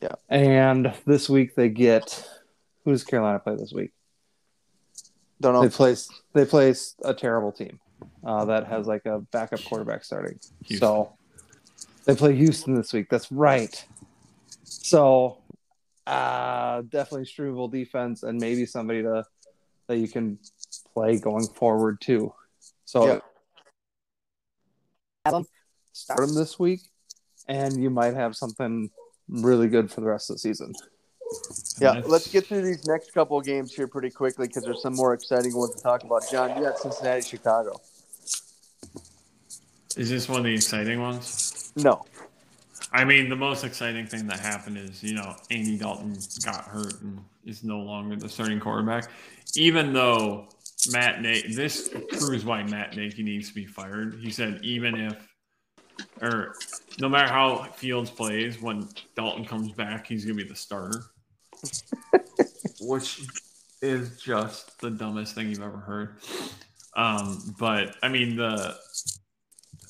Yeah. And this week they get who does Carolina play this week? Don't know. They play they play a terrible team uh, that has like a backup quarterback starting. Houston. So they play Houston this week. That's right. So uh, definitely Struble defense and maybe somebody to that you can play going forward too. So Yeah. start them this week, and you might have something really good for the rest of the season. Yeah, That's- let's get through these next couple of games here pretty quickly because there's some more exciting ones to talk about. John, you got Cincinnati, Chicago. Is this one of the exciting ones? No, I mean, the most exciting thing that happened is, you know, Andy Dalton got hurt and is no longer the starting quarterback. Even though Matt Nagy, this proves why Matt Nagy needs to be fired. He said, even if, or no matter how Fields plays, when Dalton comes back, he's going to be the starter. Which is just the dumbest thing you've ever heard. Um, but I mean, the,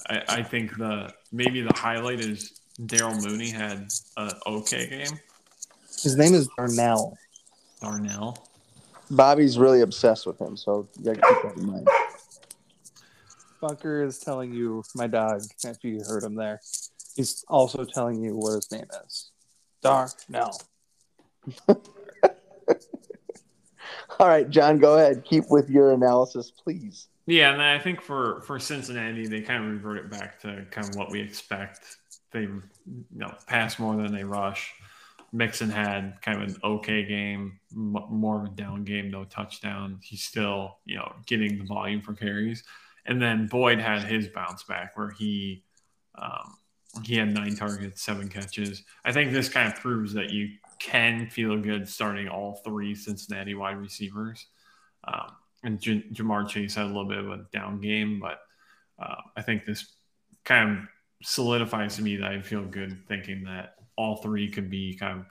I, I think the, maybe the highlight is Daryl Mooney had an okay game. His name is Darnell. Darnell. Bobby's really obsessed with him, so you got to keep that in mind. Bunker is telling you my dog. If you heard him there, he's also telling you what his name is. Dark. Darnell. All right, John, go ahead. Keep with your analysis, please. Yeah, and I think for for Cincinnati, they kind of reverted back to kind of what we expect. They you know pass more than they rush. Mixon had kind of an okay game, m- more of a down game, no touchdown. He's still you know getting the volume for carries, and then Boyd had his bounce back where he um, he had nine targets, seven catches. I think this kind of proves that you can feel good starting all three Cincinnati wide receivers. Um, and J- Ja'Marr Chase had a little bit of a down game, but uh, I think this kind of solidifies to me that I feel good thinking that all three could be kind of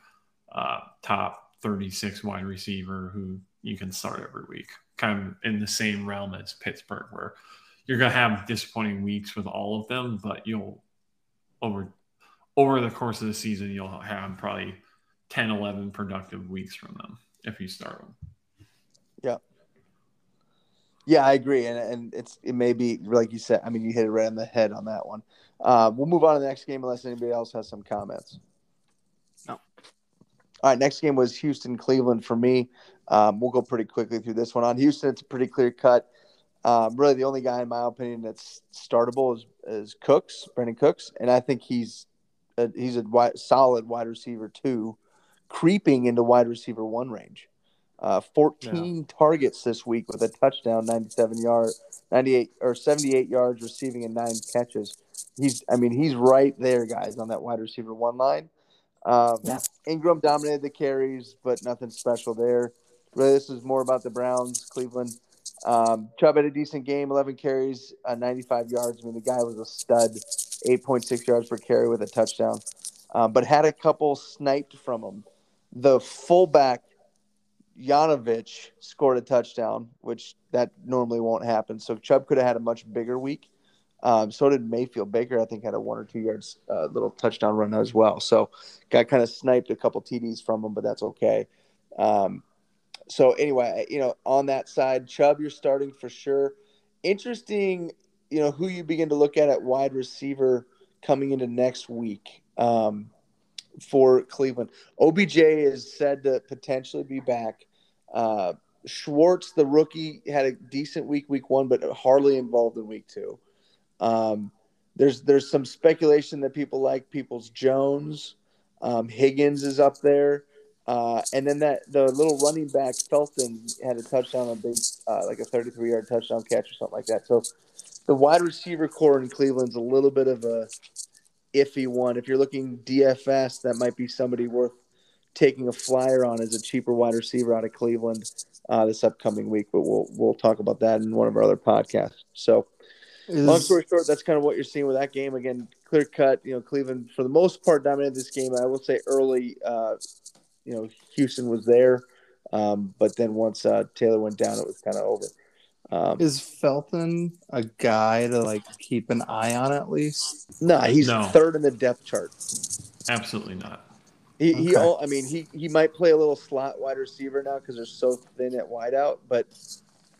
uh, top 36 wide receiver who you can start every week, kind of in the same realm as Pittsburgh, where you're going to have disappointing weeks with all of them, but you'll over over the course of the season you'll have probably 10 11 productive weeks from them if you start them Yeah, Yeah, I agree, and and it's it may be like you said. I mean, you hit it right on the head on that one. Uh, we'll move on to the next game unless anybody else has some comments. No. All right, next game was Houston Cleveland for me. Um, we'll go pretty quickly through this one. On Houston, it's a pretty clear cut. Um, really, the only guy in my opinion that's startable is is Cooks, Brandin Cooks, and I think he's a, he's a wide, solid wide receiver two, creeping into wide receiver one range. Uh, 14 targets this week with a touchdown, 97 yards, 98 or 78 yards receiving and nine catches. He's, I mean, he's right there, guys, on that wide receiver one line. Um, Yeah. Ingram dominated the carries, but nothing special there. Really, this is more about the Browns, Cleveland. Um, Chubb had a decent game, 11 carries, uh, 95 yards. I mean, the guy was a stud, 8.6 yards per carry with a touchdown, um, but had a couple sniped from him. The fullback Janovich scored a touchdown, which that normally won't happen. So Chubb could have had a much bigger week. Um, so did Mayfield. Baker, I think, had a one or two yards uh, little touchdown run as well. So got kind of sniped a couple TDs from him, but that's okay. Um, so anyway, you know, on that side, Chubb, you're starting for sure. Interesting, you know, who you begin to look at at wide receiver coming into next week. Um, for Cleveland. OBJ is said to potentially be back. Uh, Schwartz, the rookie, had a decent week, week one, but hardly involved in week two. Um, there's there's some speculation that people like Peoples Jones, um, Higgins is up there, uh, and then that the little running back Felton had a touchdown, a big uh, like a 33 yard touchdown catch or something like that. So the wide receiver corps in Cleveland's a little bit of a iffy one. If you're looking DFS, that might be somebody worth taking a flyer on as a cheaper wide receiver out of Cleveland uh, this upcoming week. But we'll we'll talk about that in one of our other podcasts. So, long story short, that's kind of what you're seeing with that game. Again, clear cut. You know, Cleveland for the most part dominated this game. I will say early, uh, you know, Houston was there, um, but then once uh, Taylor went down, it was kind of over. Um, Is Felton a guy to like keep an eye on at least? nah, he's No. third in the depth chart. Absolutely not. He, he Okay. al- I mean, he, he might play a little slot wide receiver now because they're so thin at wideout, but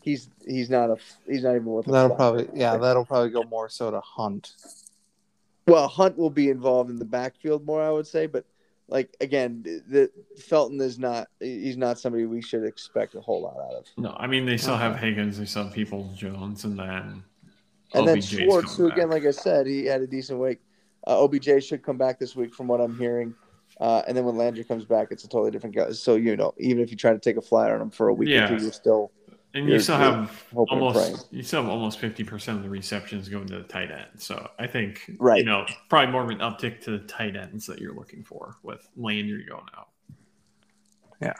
he's he's not a he's not even worth. That'll flag. probably yeah, that'll probably go more so to Hunt. Well, Hunt will be involved in the backfield more, I would say, but like again, the Felton is not he's not somebody we should expect a whole lot out of. No, I mean they still have Okay. Higgins, they still have Peoples Jones, and then And then OBJ 's Schwartz, who again, back. like I said, he had a decent week. Uh, OBJ should come back this week, from what I'm hearing. Uh, and then when Landry comes back, it's a totally different guy. So you know, even if you try to take a flyer on him for a week Yeah. or two, you're still and you still have hoping and praying. almost you still have almost fifty percent of the receptions going to the tight end. So I think Right. you know probably more of an uptick to the tight ends that you're looking for with Landry going out. Yeah,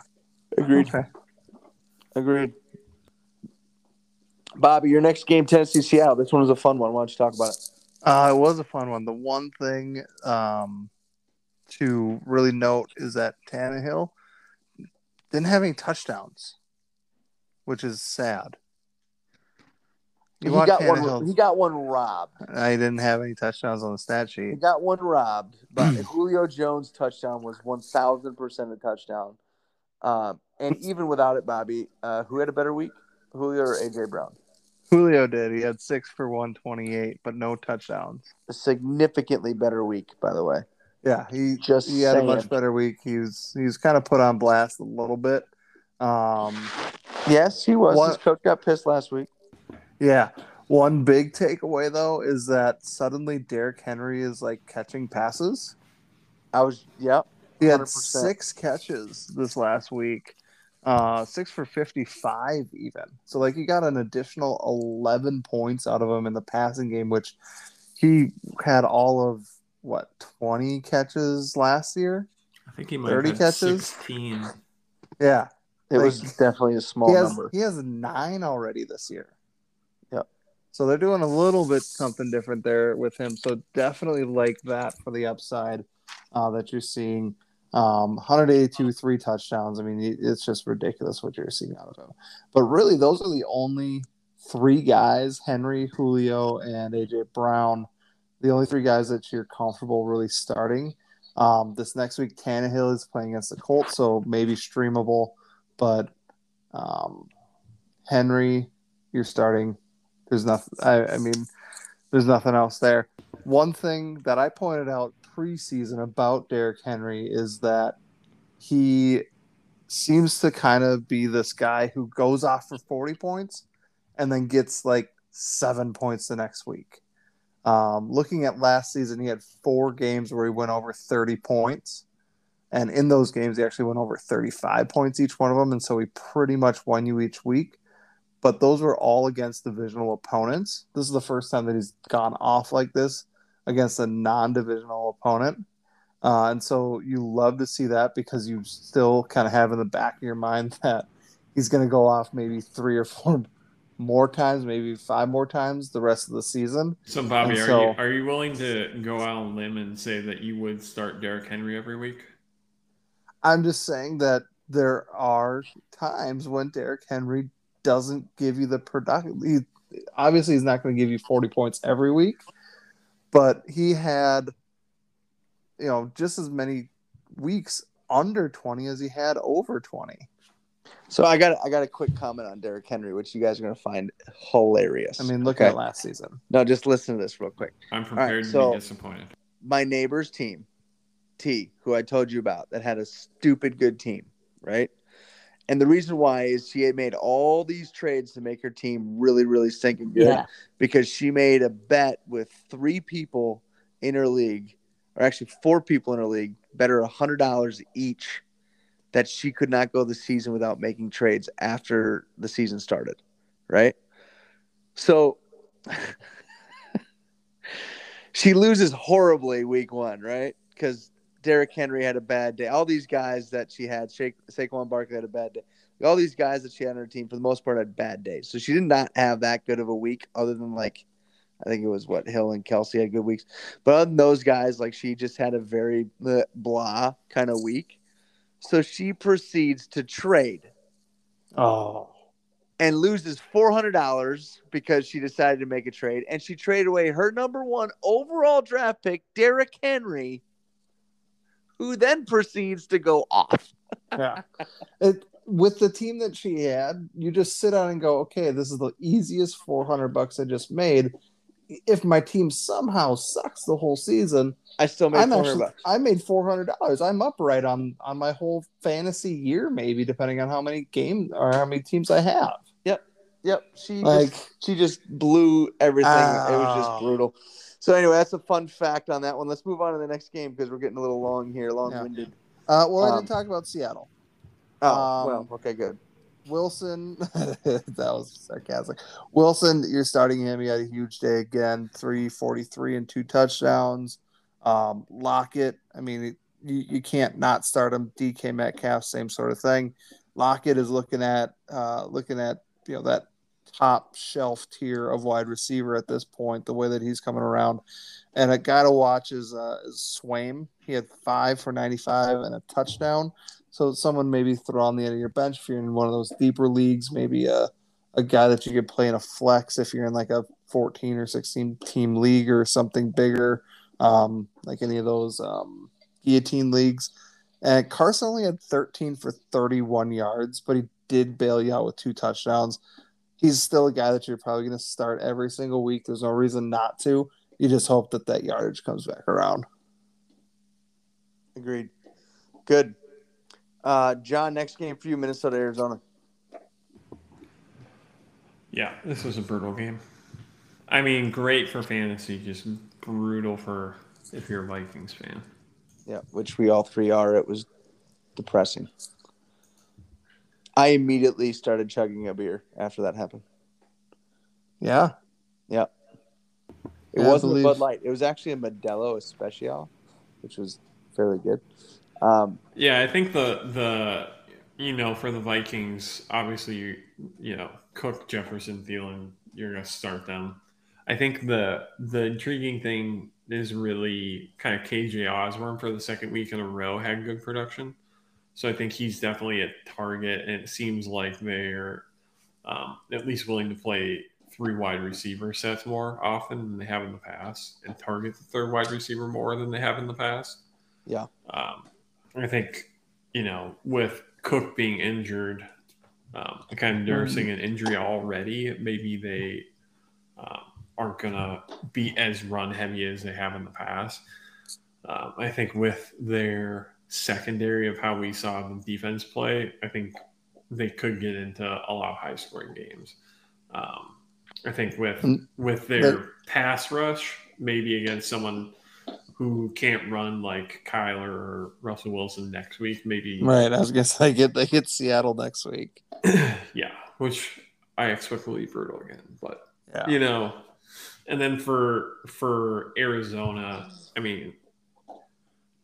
agreed. Okay. Agreed. Bobby, your next game, Tennessee Seattle. This one was a fun one. Why don't you talk about it? Uh, it was a fun one. The one thing um, to really note is that Tannehill didn't have any touchdowns, which is sad. You he got one. He got one robbed. I didn't have any touchdowns on the stat sheet. He got one robbed. But Julio Jones' touchdown was one thousand percent a touchdown. Um, and even without it, Bobby, uh, who had a better week, Julio or AJ Brown? Julio did. He had six for 128, but no touchdowns. A significantly better week, by the way. Yeah, he Just he had a much better week. He was he was kind of put on blast a little bit. Um, Yes, he was. What- His coach got pissed last week. yeah. One big takeaway though is that suddenly Derrick Henry is like catching passes. I was, yep. He had six catches this last week, uh, six for fifty-five even. So like he got an additional eleven points out of him in the passing game, which he had all of what twenty catches last year. I think he might 30 have had catches? sixteen. Yeah, It Like, was definitely a small he has number. he has nine already this year. Yep. So they're doing a little bit something different there with him. So definitely like that for the upside uh, that you're seeing. Um, 182, three touchdowns. I mean, it's just ridiculous what you're seeing out of him. But really, those are the only three guys: Henry, Julio, and AJ Brown. The only three guys that you're comfortable really starting. Um, this next week, Tannehill is playing against the Colts, so maybe streamable. But um, Henry, you're starting. There's nothing. I, I mean, there's nothing else there. One thing that I pointed out preseason about Derrick Henry is that he seems to kind of be this guy who goes off for 40 points and then gets like seven points the next week. Um, looking at last season, he had four games where he went over 30 points. And in those games, he actually went over 35 points each one of them. And so he pretty much won you each week. But those were all against divisional opponents. This is the first time that he's gone off like this against a non divisional opponent. Uh, and so you love to see that because you still kind of have in the back of your mind that he's going to go off maybe three or four more times, maybe five more times the rest of the season. So Bobby, And are so- you are you willing to go out on limb and say that you would start Derrick Henry every week? I'm just saying that there are times when Derrick Henry doesn't give you the production. He obviously he's not going to give you 40 points every week, but he had, you know, just as many weeks under 20 as he had over 20. So I got I got a quick comment on Derrick Henry, which you guys are going to find hilarious. I mean, look Okay. at last season. no, just listen to this real quick. I'm prepared so- to be disappointed. My neighbor's team, T, who I told you about, that had a stupid good team, right? And the reason why is she had made all these trades to make her team really, really stinking good because she made a bet with three people in her league, or actually four people in her league, better a hundred dollars each, that she could not go the season without making trades after the season started, right? So she loses horribly week one, right? Because Derrick Henry had a bad day. All these guys that she had, Sha- Saquon Barkley had a bad day. All these guys that she had on her team, for the most part, had bad days. So she did not have that good of a week, other than like, I think it was what Hill and Kelsey had good weeks. But other than those guys, like she just had a very uh, blah kind of week. So she proceeds to trade Oh, and loses four hundred dollars because she decided to make a trade, and she traded away her number one overall draft pick, Derrick Henry, who then proceeds to go off. yeah. It, with the team that she had, you just sit down and go, okay, this is the easiest 400 bucks I just made. If my team somehow sucks the whole season, I still made I'm four hundred actually bucks. I made four hundred dollars. I'm up right on on my whole fantasy year, maybe depending on how many games or how many teams I have. Yep, Yep. she Like, just, she just blew everything. it was just Oh. brutal. So anyway, that's a fun fact on that one. Let's move on to the next game because we're getting a little long here, long-winded. uh, well, I Um, didn't talk about Seattle. Oh Um, well, okay, good. Wilson, that was sarcastic. Wilson, you're starting him. He had a huge day again, 343 and two touchdowns. Um, Lockett, I mean, you, you can't not start him. DK Metcalf, same sort of thing. Lockett is looking at uh, looking at you know that top shelf tier of wide receiver at this point. The way that he's coming around, and a guy to watch is, uh, Swain. He had five for 95 and a touchdown. So someone maybe throw on the end of your bench if you're in one of those deeper leagues, maybe a, a guy that you could play in a flex if you're in like a 14 or 16 team league or something bigger, um, like any of those um, guillotine leagues. And Carson only had 13 for 31 yards, but he did bail you out with two touchdowns. He's still a guy that you're probably going to start every single week. There's no reason not to. You just hope that that yardage comes back around. Agreed. Good. Uh, John, next game for you, Minnesota, Arizona. Yeah, this was a brutal game. I mean, great for fantasy, just brutal for if you're a Vikings fan. Yeah, which we all three are. It was depressing. I immediately started chugging a beer after that happened. Yeah. Yeah. It Yeah, wasn't a believe- Bud Light. It was actually a Modelo Especial, which was fairly good. Um, Yeah, I think the the you know for the Vikings, obviously you you know Cook, Jefferson, Thielen, you're gonna start them. I think the the intriguing thing is really kind of KJ Osborn for the second week in a row had good production, so I think he's definitely a target, and it seems like they're um, at least willing to play three wide receiver sets more often than they have in the past, and target the third wide receiver more than they have in the past. Yeah. Um, I think, you know, with Cook being injured, um, kind of nursing an injury already, maybe they um, aren't going to be as run heavy as they have in the past. Um, I think with their secondary of how we saw the defense play, I think they could get into a lot of high scoring games. Um, I think with Mm, with their pass rush, maybe against someone who can't run like Kyler or Russell Wilson next week, maybe Right. I was gonna say they get they get Seattle next week. yeah, which I expect will be brutal again. But Yeah. you know, and then for for Arizona, I mean,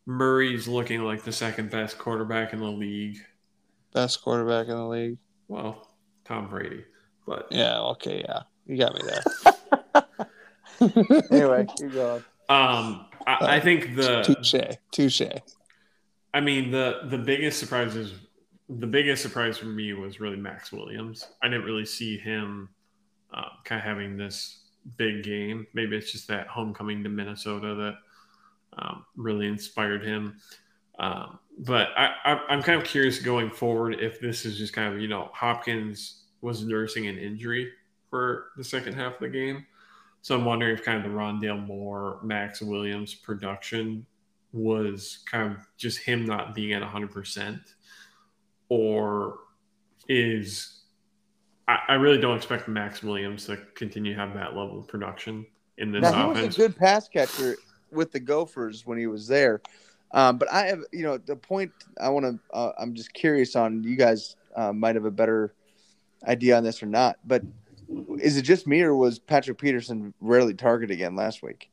Murray's looking like the second best quarterback in the league. Best quarterback in the league. Well, Tom Brady, but Yeah, okay, yeah. You got me there. anyway, keep going. um, I, I think the touche. Touche. I mean the the biggest surprise is the biggest surprise for me was really Maxx Williams. I didn't really see him uh, kind of having this big game. Maybe it's just that homecoming to Minnesota that um, really inspired him. Um, but I, I, I'm kind of curious going forward if this is just kind of you know Hopkins was nursing an injury for the second half of the game. So I'm wondering if kind of the Rondale Moore, Maxx Williams production was kind of just him not being at 100% or is I, I really don't expect Maxx Williams to continue to have that level of production in this Now he was a good pass catcher with the Gophers when he was there. Um, but I have, you know, the point I want to, uh, I'm just curious on. You guys uh, might have a better idea on this or not. But is it just me or was Patrick Peterson rarely targeted again last week?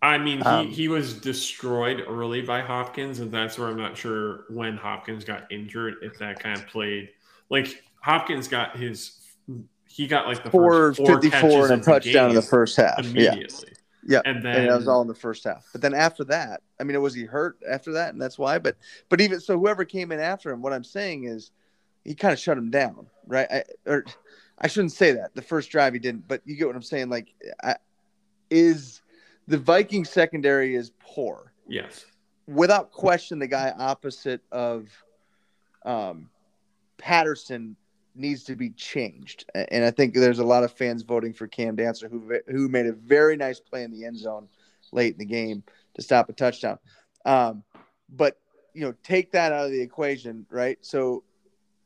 I mean, he, Um, he was destroyed early by Hopkins, and that's where I'm not sure when Hopkins got injured, if that kind of played. Like, Hopkins got his, he got like the Four first four fifty catches four and a touchdown in the first half. Yeah, immediately. yeah. And then and that was all in the first half. But then after that, I mean, was he hurt after that, and that's why? But but even so, whoever came in after him, what I'm saying is, he kind of shut him down, right? I, or I shouldn't say that. The first drive he didn't, but you get what I'm saying. Like, I, is the Viking secondary is poor Yes. without question. The guy opposite of um, Patterson needs to be changed, and I think there's a lot of fans voting for Cam Dantzler, who who made a very nice play in the end zone late in the game to stop a touchdown. Um, but you know, take that out of the equation, right? So,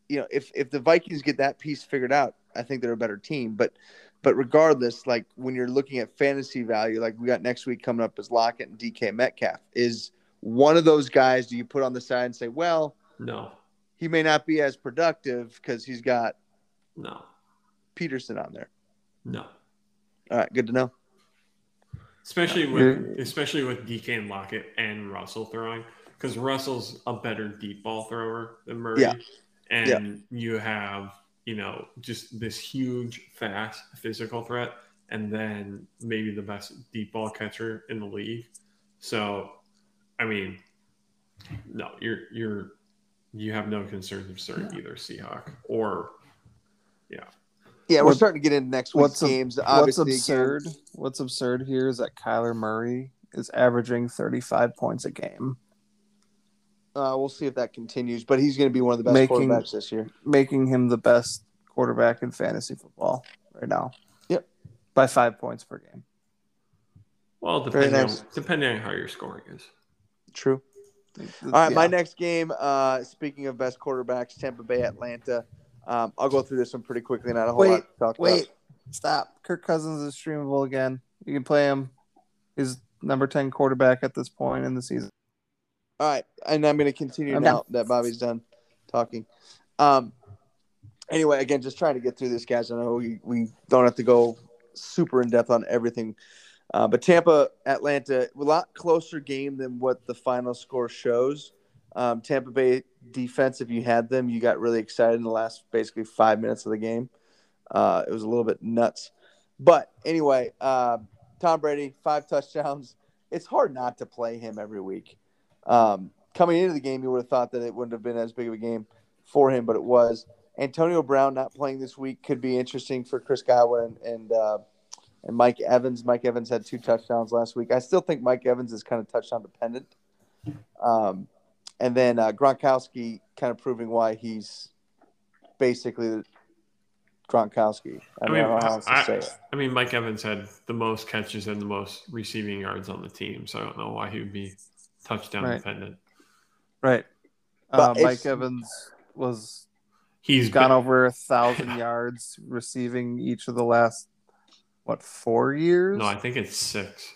you know, if if the Vikings get that piece figured out, I think they're a better team. But but regardless, like when you're looking at fantasy value, like we got next week coming up is Lockett and DK Metcalf. Is one of those guys do you put on the side and say, well, No. He may not be as productive because he's got No. Peterson on there. No. All right, good to know. Especially You're- with especially with DK and Lockett and Russell throwing, because Russell's a better deep ball thrower than Murray. Yeah. And you have, you know, just this huge, fast, physical threat, and then maybe the best deep ball catcher in the league. So, I mean, no, you're you're you have no concerns of starting either Seahawk or Yeah, Yeah, we're What- starting to get into next week's What's ab- games. what's Obviously, again- absurd? What's absurd here is that Kyler Murray is averaging 35 points a game, Uh, we'll see if that continues, but he's going to be one of the best Making- quarterbacks this year. making him the best quarterback in fantasy football right now. Yep. by five points per game. well, depending nice. on, depending on how your scoring is. True. All right, my next game. Uh, speaking of best quarterbacks, Tampa Bay, Atlanta. Um, I'll go through this one pretty quickly. Not a whole Wait, lot to talk Wait, about. stop. Kirk Cousins is streamable again. You can play him. He's number 10 quarterback at this point in the season. All right, and I'm going to continue I'm now that Bobby's done talking. Um, anyway, again, just trying to get through this, guys. I know we, we don't have to go super in depth on everything, uh, but Tampa, Atlanta, a lot closer game than what the final score shows. Um, Tampa Bay defense, if you had them, you got really excited in the last basically five minutes of the game. Uh, it was a little bit nuts, but anyway, uh, Tom Brady, five touchdowns. It's hard not to play him every week. Um, coming into the game, you would have thought that it wouldn't have been as big of a game for him, but it was. Antonio Brown not playing this week could be interesting for Chris Godwin and and, uh, and Mike Evans. Mike Evans had two touchdowns last week. I still think Mike Evans is kind of touchdown dependent. Um, and then uh, Gronkowski kind of proving why he's basically Gronkowski. I, I mean, I mean, don't know how else to I, say it. I mean, Mike Evans had the most catches and the most receiving yards on the team, so I don't know why he would be touchdown Right. dependent. Right. But Uh, Mike Evans was He's gone been- over a thousand yards receiving each of the last what four years? No, I think it's six.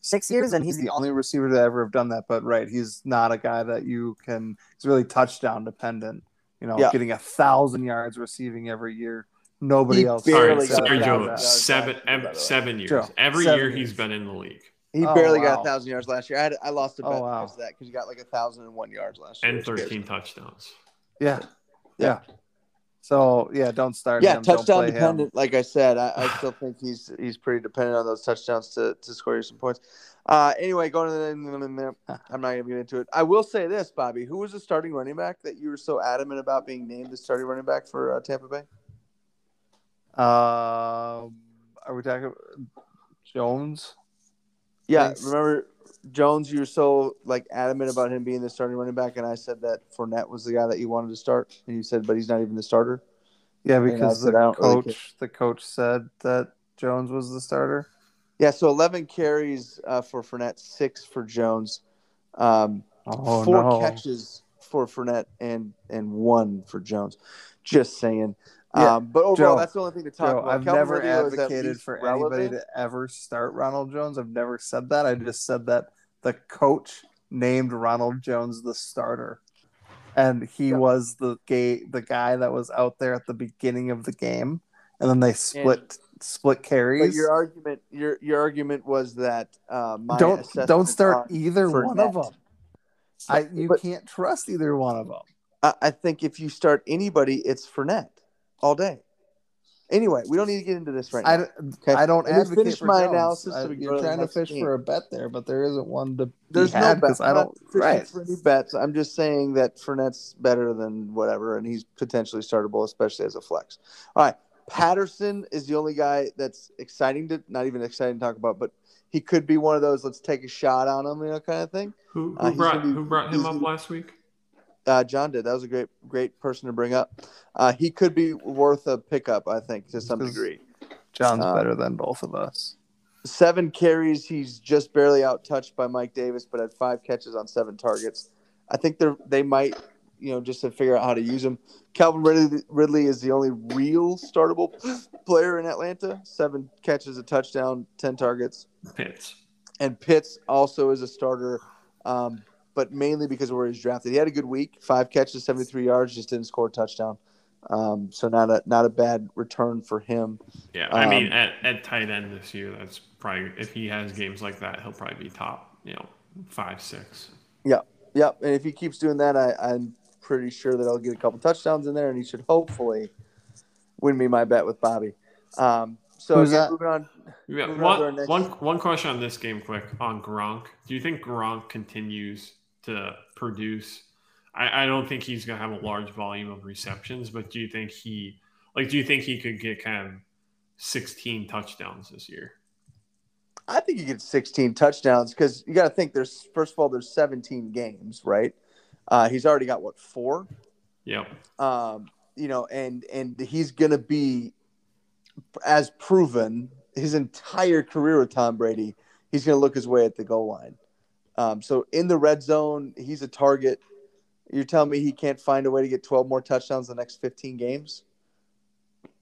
six years, and he's the only receiver to ever have done that. But right, he's not a guy that you can. He's really touchdown dependent. You know, Yeah. getting a thousand yards receiving every year. Nobody He else. Sorry, Barely does got sorry, Joe. Seven, last year, by ev- seven years. Joe, Every seven year years. he's been in the league, He Oh, barely got a thousand yards last year. I, had, I lost a Oh, bet wow. because of that because he got like a thousand and one yards last year. and which scares me. thirteen touchdowns. Yeah. Yeah. yeah, So yeah, don't start. Yeah, him. Don't touchdown play him. dependent. Like I said, I, I still think he's he's pretty dependent on those touchdowns to, to score you some points. Uh, anyway, going to the, I'm not going to get into it. I will say this, Bobby. Who was the starting running back that you were so adamant about being named the starting running back for uh, Tampa Bay? Um, are we talking Jones? Yeah, remember Jones? You were so like adamant about him being the starting running back, and I said that Fournette was the guy that you wanted to start, and you said, but he's not even the starter. Yeah, because the don't really coach, the coach said that Jones was the starter. Yeah, so 11 carries uh, for Fournette, six for Jones, um, Oh four no! catches for Fournette, and and one for Jones. Just saying. Yeah, um, but overall, Joe, that's the only thing to talk Joe, about. I've Calvin never Ridley advocated for relevant. anybody to ever start Ronald Jones. I've never said that. I just said that the coach named Ronald Jones the starter, and he Yeah. was the gay the guy that was out there at the beginning of the game, and then they split split carries. But your argument, your your argument was that uh, my don't don't start either one of them. I you But- can't trust either one of them. I, I think if you start anybody, it's Fournette all day. Anyway, we don't need to get into this right now. Okay. I don't Let advocate finish for my Jones. analysis I- so we can you're go to the trying to next fish game. for a bet there, but there isn't one to There's be no had bet. I don't. not fishing Right. for any bets. I'm just saying that Fournette's better than whatever, and he's potentially startable, especially as a flex. All right, Patterson is the only guy that's exciting to not even exciting to talk about, but he could be one of those. Let's take a shot on him, you know, kind of thing. Who, who Uh, brought be- who brought him up gonna- last week? Uh, John did. That was a great, great person to bring up. Uh, he could be worth a pickup, I think, to some degree. John's Uh, better than both of us. seven carries. He's just barely out touched by Mike Davis, but had five catches on seven targets. I think they're they might, you know, just to figure out how to use him. Calvin Ridley, Ridley is the only real startable player in Atlanta. Seven catches, a touchdown, ten targets, Pitts. and Pitts also is a starter, um, but mainly because of where he's drafted. He had a good week, five catches, seventy three yards, just didn't score a touchdown. Um, so not a not a bad return for him. Yeah, I mean, Um, at, at tight end this year, that's probably if he has games like that, he'll probably be top, you know, five, six. Yep, Yep. and if he keeps doing that, I, I'm pretty sure that I'll get a couple touchdowns in there, and he should hopefully win me my bet with Bobby. Um, so Who's again, that? moving on. Yeah, Moving on to our one, next- one, one question on this game, quick on Gronk. Do you think Gronk continues to produce? I, I don't think he's going to have a large volume of receptions, but do you think he, like, do you think he could get kind of 16 touchdowns this year? I think he gets 16 touchdowns because you got to think there's first of all there's 17 games, right? Uh, he's already got what four? Yeah. um, you know, and and he's gonna be as proven his entire career with Tom Brady. He's gonna look his way at the goal line. Um, so in the red zone, he's a target. You're telling me he can't find a way to get 12 more touchdowns the next 15 games?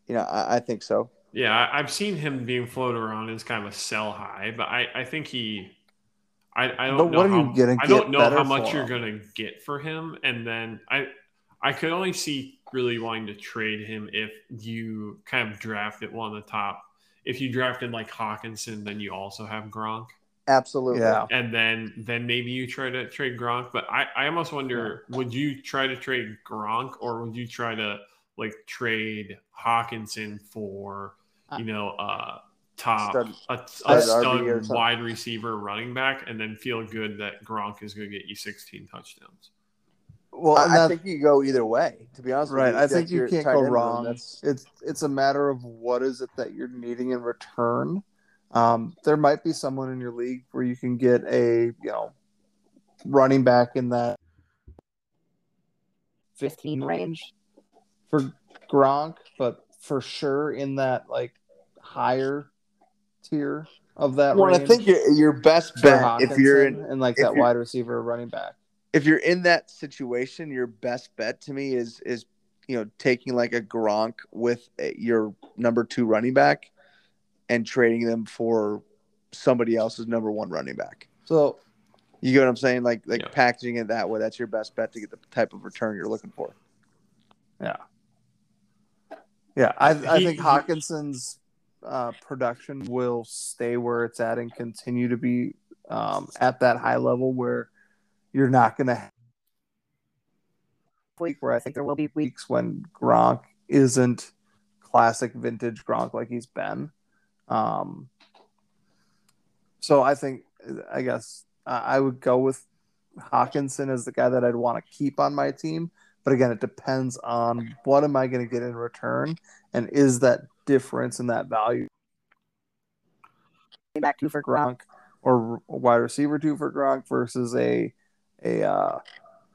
You know, I, I think so. Yeah, I, I've seen him being floated around as kind of a sell high, but I, I think he, I, I don't know. what are how, you gonna I don't know how much you're gonna get for him, and then I, I could only see really wanting to trade him if you kind of drafted one of the top. If you drafted like Hockenson, then you also have Gronk, Absolutely. Yeah. and then then maybe you try to trade Gronk. But I, I almost wonder, would you try to trade Gronk, or would you try to like trade Hockenson for, you know, uh, top Stud- a, a stud stud RB or something. wide receiver running back, and then feel good that Gronk is going to get you 16 touchdowns. Well, and I, I that- think you go either way. To be honest, with right. you. I think you your can't go end room, wrong. That's It's it's a matter of what is it that you're needing in return. Um, there might be someone in your league where you can get a you know running back in that 15 range? for Gronk, but for sure in that like higher tier of that well, I think your your best for bet if you're in and like that wide receiver running back. if you're in that situation, your best bet to me is is you know taking like a Gronk with a, your number two running back and trading them for somebody else's number one running back. So You get what I'm saying? Like like Yeah. packaging it that way. That's your best bet to get the type of return you're looking for. Yeah, Yeah, I, I think he- Hockenson's uh, production will stay where it's at and continue to be um, at that high level where you're not going to week where I think there will be weeks when Gronk isn't classic vintage Gronk like he's been. Um, so I think I guess I would go with Hockenson as the guy that I'd want to keep on my team. But again, it depends on what am I going to get in return, and is that difference in that value back two for Gronk or wide receiver two for Gronk versus a a uh,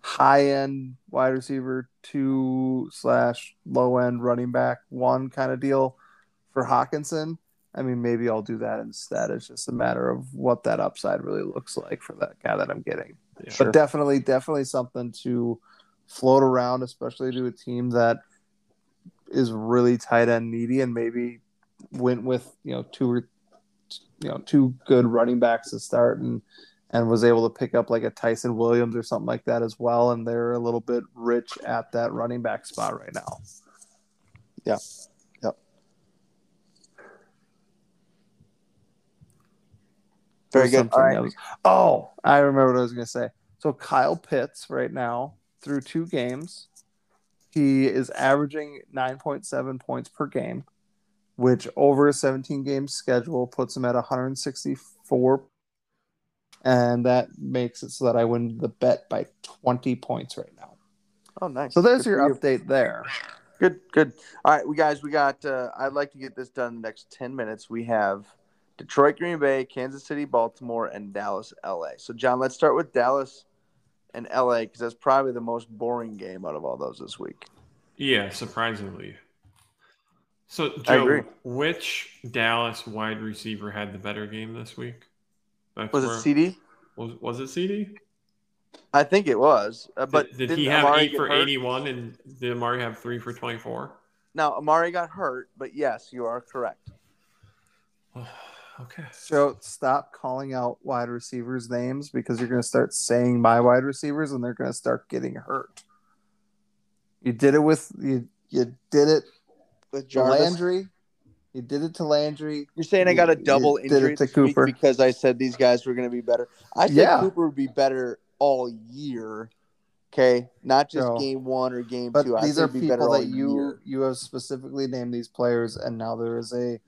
high end wide receiver two slash low end running back one kind of deal for Hockenson. I mean, maybe I'll do that instead. It's just a matter of what that upside really looks like for that guy that I'm getting. Yeah. But definitely, definitely something to float around, especially to a team that is really tight end needy and maybe went with you know two or you know two good running backs to start and and was able to pick up like a Ty'Son Williams or something like that as well. And they're a little bit rich at that running back spot right now. Yeah. Very good. Something All right. was- oh, I remember what I was going to say. So Kyle Pitts right now through two games, he is averaging 9.7 points per game. which over a 17 game schedule puts him at 164. And that makes it so that I win the bet by 20 points right now. Oh, nice. So there's Good your for you. update there. Good, good. All right, we guys, we got. Uh, I'd like to get this done in the next ten minutes. We have Detroit, Green Bay, Kansas City, Baltimore, and Dallas, LA. So, John, let's start with Dallas and LA because that's probably the most boring game out of all those this week. Yeah, surprisingly. So. Joe, which Dallas wide receiver had the better game this week? That's Was where- it CD? Was, was it CD? I think it was. Uh, but did, did he have Amari eight for hurt? 81 and did Amari have three for 24? Now Amari got hurt, but yes, you are correct. okay. So stop calling out wide receivers' names because you're going to start saying my wide receivers and they're going to start getting hurt. You did it with you. You did it With to Jarvis, Landry. You did it to Landry. you're saying I got a double you did injury it to Cooper. because I said these guys were going to be better. I said Yeah. Cooper would be better all year. Okay, not just No. game one or game But two. I these said are be people that you year. you have specifically named these players, and now there is a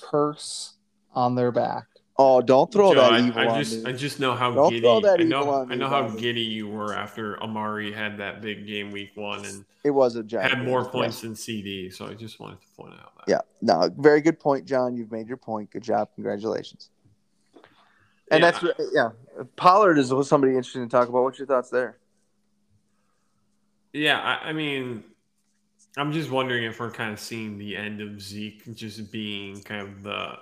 curse on their back. Oh, don't throw Joe, that I, evil I on just me. I just know how Don't giddy throw that I evil know on I me, know how Bobby. giddy you were after Amari had that big game week one and it was a giant. had more points yes. than CD. So I just wanted to point out that. Yeah, no, very good point, John. You've made your point. Good job. Congratulations. And Yeah. that's yeah. Pollard is somebody interesting to talk about. What's your thoughts there? Yeah, I, I mean, I'm just wondering if we're kind of seeing the end of Zeke just being kind of the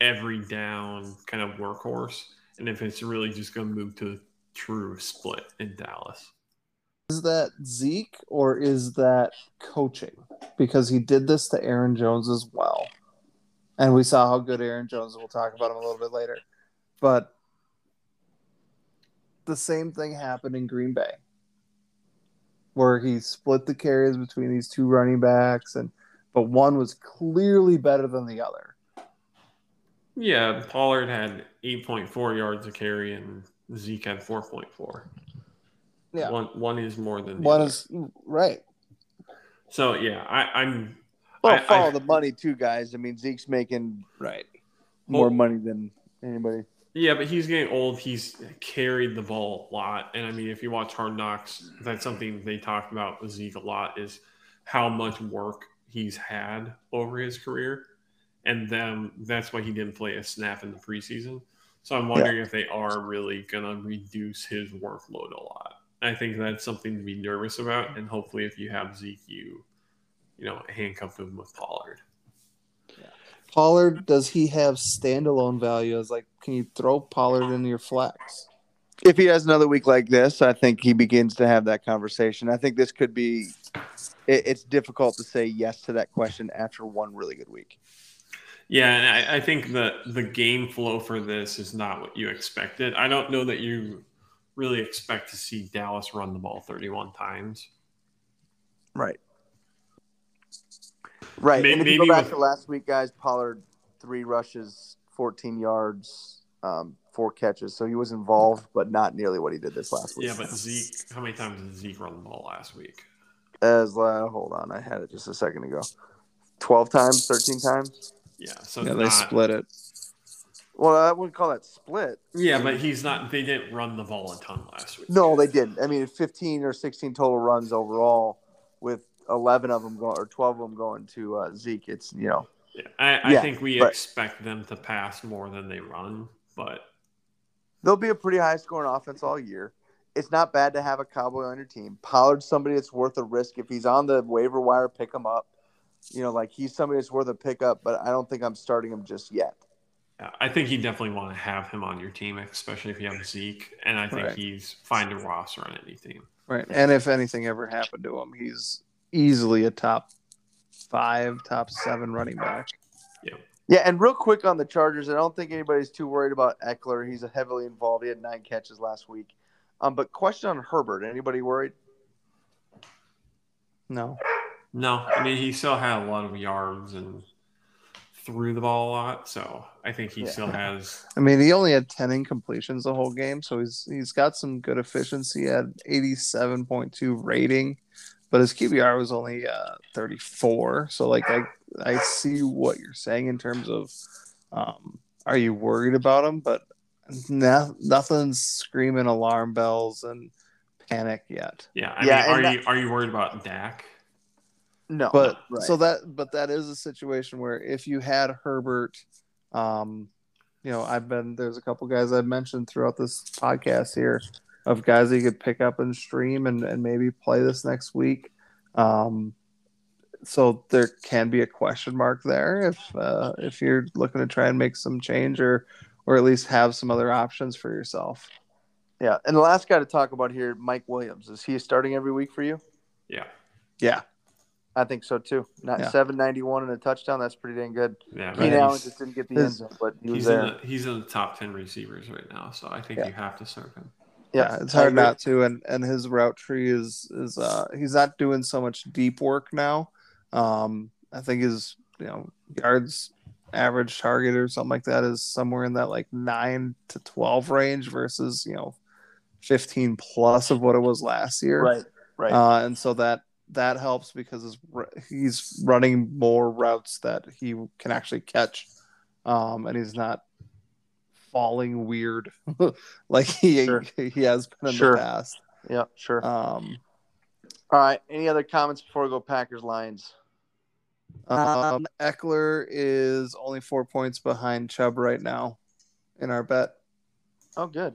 every down kind of workhorse, and if it's really just going to move to a true split in Dallas. Is that Zeke or is that coaching? Because he did this to Aaron Jones as well. And we saw how good Aaron Jones, we'll talk about him a little bit later. But the same thing happened in Green Bay, where he split the carries between these two running backs, and but one was clearly better than the other. Yeah, Pollard had 8.4 yards a carry, and Zeke had 4.4. Yeah. One one is more than the One other. is right. So yeah, I, I'm. Well, I- follow I- the money too, guys. I mean, Zeke's making Right. more Well- money than anybody. Yeah, but he's getting old. He's carried the ball a lot, and I mean, if you watch Hard Knocks, that's something they talk about with Zeke a lot is how much work he's had over his career, and then that's why he didn't play a snap in the preseason. So I'm wondering if they are really gonna reduce his workload a lot. I think that's something to be nervous about, and hopefully, if you have Zeke, you you know handcuff him with Pollard. Pollard, does he have standalone value? As like, can you throw Pollard into your flex? If he has another week like this, I think he begins to have that conversation. I think this could be. It, it's difficult to say yes to that question after one really good week. Yeah, and I, I think the the game flow for this is not what you expected. I don't know that you really expect to see Dallas run the ball 31 times. Right. Right. May- and if you maybe go back with- to last week, guys, Pollard three rushes, 14 yards, um, four catches. So he was involved, but not nearly what he did this last week. Yeah, but Zeke, how many times did Zeke run the ball last week? As uh, hold on, I had it just a second ago. 12 times, 13 times. Yeah, so Yeah, they not- split it. Well, I wouldn't call that split. Yeah, but he's not. They didn't run the ball a ton last week. No, they didn't. I mean, 15 or 16 total runs overall, with 11 of them going or 12 of them going to uh, Zeke. It's you know, Yeah, I, I Yeah, think we but- expect them to pass more than they run, but they'll be a pretty high scoring offense all year. It's not bad to have a cowboy on your team. Pollard's somebody that's worth a risk. If he's on the waiver wire, pick him up. You know, like he's somebody that's worth a pickup, but I don't think I'm starting him just yet. I think you definitely want to have him on your team, especially if you have Zeke. And I think Right. he's fine to roster on any team. Right. And if anything ever happened to him, he's easily a top five, top seven running back. Yeah. Yeah, and real quick on the Chargers, I don't think anybody's too worried about Ekeler. He's heavily involved. He had nine catches last week. Um, but question on Herbert. Anybody worried? No. No, I mean he still had a lot of yards and threw the ball a lot, so I think he Yeah. still has. I mean, he only had 10 incompletions the whole game, so he's he's got some good efficiency at 87.2 rating, but his QBR was only uh, 34. So like I I see what you're saying in terms of, um, are you worried about him? But no, nothing's screaming alarm bells and panic yet. Yeah, I Yeah, mean, are that- you are you worried about Dak? No, But right. so that but that is a situation where if you had Herbert, um, you know, I've been there's a couple guys I've mentioned throughout this podcast here of guys that you could pick up and stream and, and maybe play this next week. Um, so there can be a question mark there if uh, if you're looking to try and make some change or or at least have some other options for yourself. yeah. And the last guy to talk about here, Mike Williams, is he starting every week for you? Yeah, Yeah, I think so too. Not Yeah. seven ninety one and a touchdown. That's pretty dang good. yeah. Keenan but Allen he's- just didn't get the end zone, but he was He's in there. the he's in the top ten receivers right now, so I think Yeah. you have to serve him. yeah, it's hard not to. And and his route tree is is uh he's not doing so much deep work now. Um, I think his you know yards average target or something like that is somewhere in that like nine to twelve range versus you know fifteen plus of what it was last year. Right, right. Uh, and so that that helps because he's running more routes that he can actually catch, um, and he's not falling weird like he Sure. he has been in Sure. the past. yeah, sure. Um, All right. Any other comments before we go Packers Lions? um, Ekeler is only four points behind Chubb right now in our bet. Oh, good.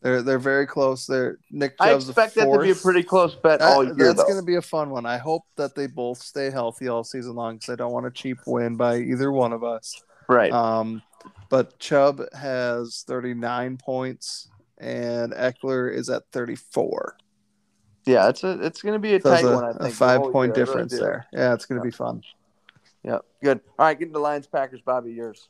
They're they're very close. They're Nick Chubb's I expect that to be a pretty close bet That- all year. that's going to be a fun one. I hope that they both stay healthy all season long because I don't want a cheap win by either one of us. Right. Um, but Chubb has 39 points and Ekeler is at 34. yeah, it's a it's going to be a So tight a, one. I a think the five point year. I really difference there. Yeah, it's going to be fun. Yeah, good. All right, getting to Lions Packers. Bobby, yours.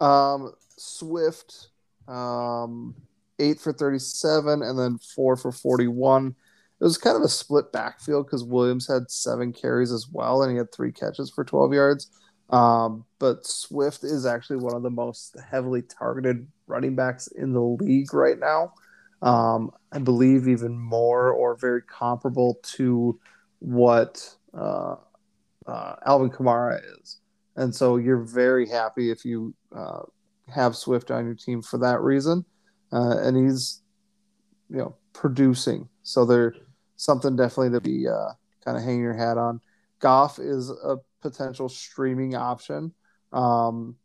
Um, Swift, um, eight for 37 and then four for 41. It was kind of a split backfield because Williams had seven carries as well, and he had three catches for 12 yards. Um, but Swift is actually one of the most heavily targeted running backs in the league right now. Um, I believe even more or very comparable to what uh, uh, Alvin Kamara is. And so you're very happy if you uh, have Swift on your team for that reason. Uh, and he's, you know, producing. So there's something definitely to be uh, kind of hanging your hat on. Goff is a potential streaming option. Um,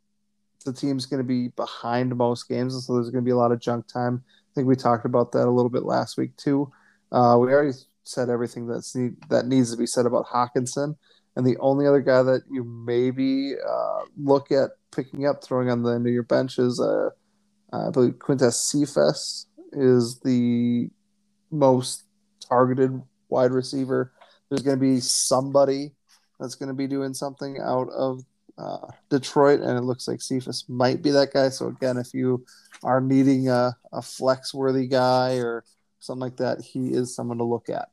the team's going to be behind most games, and so there's going to be a lot of junk time. I think we talked about that a little bit last week too. Uh, we already said everything that's need, that needs to be said about Hockenson, and the only other guy that you maybe uh, look at picking up, throwing on the end of your bench is, uh, I believe Quintez Cephus is the most targeted wide receiver. There's going to be somebody that's going to be doing something out of uh, Detroit, and it looks like Cephus might be that guy. So again, if you are needing a, a flex worthy guy or something like that, he is someone to look at.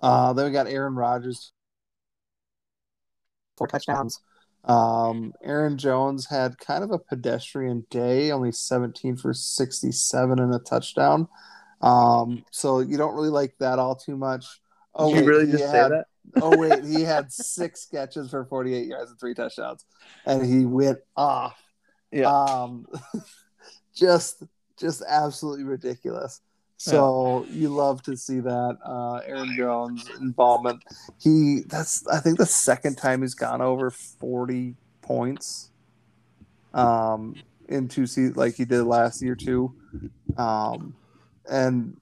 Uh, then we got Aaron Rodgers, four touchdowns. Um, Aaron Jones had kind of a pedestrian day, only 17 for 67 and a touchdown. Um, so you don't really like that all too much. Oh, Did you really just say had- that? oh wait, he had six catches for 48 yards and three touchdowns, and he went off. Yeah. Um, just just absolutely ridiculous. So you love to see that uh, Aaron Jones involvement. He that's I think the second time he's gone over 40 points. Um, in two seasons like he did last year too. Um, and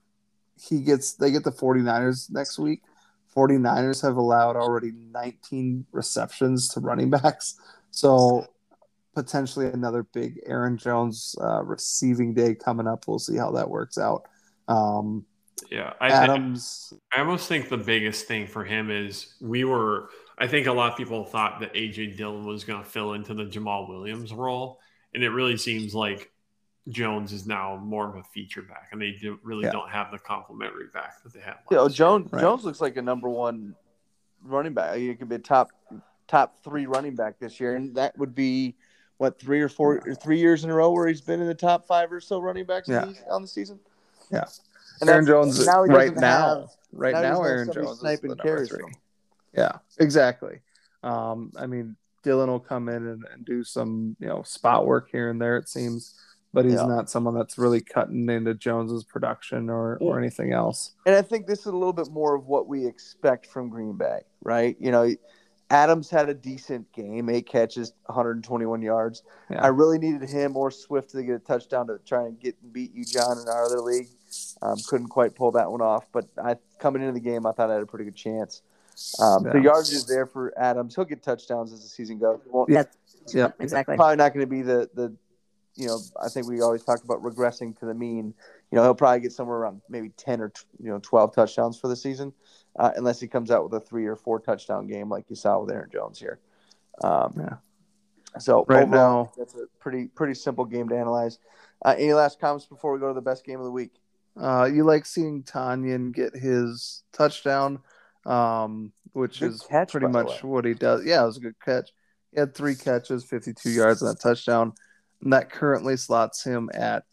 he gets they get the 49ers next week. 49ers have allowed already 19 receptions to running backs. So potentially another big Aaron Jones uh, receiving day coming up. We'll see how that works out. Um, Yeah, I, think, Adams, I almost think the biggest thing for him is we were. I think a lot of people thought that AJ Dillon was going to fill into the Jamaal Williams role, and it really seems like Jones is now more of a feature back, and they do, really Yeah. don't have the complementary back that they had. Yeah, last Jones Right. Jones looks like a number one running back. He could be a top top three running back this year, and that would be what three or four or three years in a row where he's been in the top five or so running backs Yeah. on the season. Yeah. and Aaron Jones now right now. have- right now now, Aaron Jones is the number three. from. Yeah, exactly. Um, I mean, Dillon will come in and, and do some you know spot work here and there. It seems, but he's Yeah. not someone that's really cutting into Jones's production or or anything else. And I think this is a little bit more of what we expect from Green Bay, right? You know, Adams had a decent game, eight catches, 121 yards. Yeah. I really needed him or Swift to get a touchdown to try and get beat you, John, in our other league. Um, couldn't quite pull that one off, but I coming into the game, I thought I had a pretty good chance. Um, The Yeah. yardage is there for Adams. He'll get touchdowns as the season goes. He won't- Yeah, exactly. probably not going to be the the you know I think we always talked about regressing to the mean. You know he'll probably get somewhere around maybe ten or you know twelve touchdowns for the season, uh, unless he comes out with a three or four touchdown game like you saw with Aaron Jones here. Um, Yeah. So Right overall, now- that's a pretty pretty simple game to analyze. Uh, any last comments before we go to the best game of the week? Uh, you like seeing Tonyan get his touchdown, um, which Good is catch, pretty much what he does. Yeah, it was a good catch. He had three catches, 52 yards and a touchdown. And that currently slots him at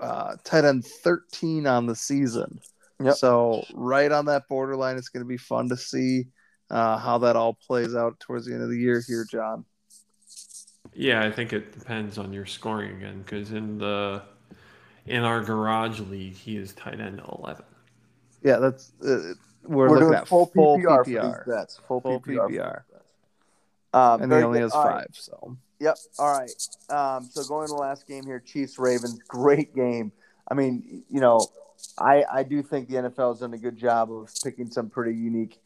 uh, tight end 13 on the season. Yep. So, right on that borderline, it's going to be fun to see uh, how that all plays out towards the end of the year here, John. Yeah, I think it depends on your scoring again because in the in our garage league, he is tight end eleven. Yeah, that's uh, we're, We're, looking doing at full full PPR, PPR. for these bets. Full, Full PPR. PPR. Um, and he only good. has All right. five. So, Yep. All right. Um, so going to the last game here, Chiefs Ravens, great game. I mean, you know, I I do think the NFL has done a good job of picking some pretty unique,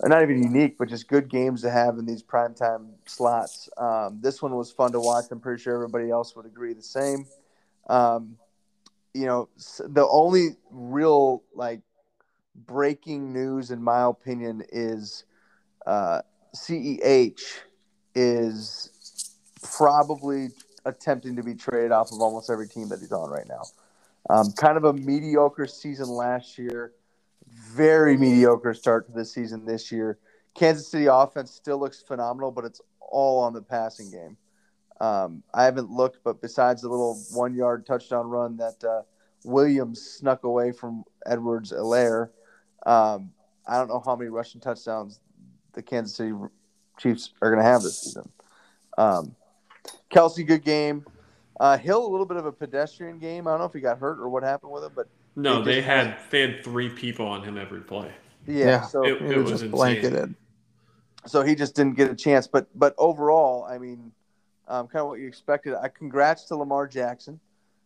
or not even unique, but just good games to have in these primetime slots. Um, this one was fun to watch. I'm pretty sure everybody else would agree the same. Um, you know, the only real like breaking news, in my opinion, is uh, CEH is probably attempting to be traded off of almost every team that he's on right now. Um, kind of a mediocre season last year, very mediocre start to the season this year. Kansas City offense still looks phenomenal, but it's all on the passing game. Um, I haven't looked, but besides the little one yard touchdown run that uh, Williams snuck away from Edwards-Helaire, um, I don't know how many rushing touchdowns the Kansas City Chiefs are going to have this season. Um, Kelce, good game. Uh, Hill, a little bit of a pedestrian game. I don't know if he got hurt or what happened with him, but No, They they just had they had three people on him every play. yeah. Yeah. So It- he it was was just insane. blanketed. so he just didn't get a chance. But but overall, I mean, um, kind of what you expected. I congrats to Lamar Jackson.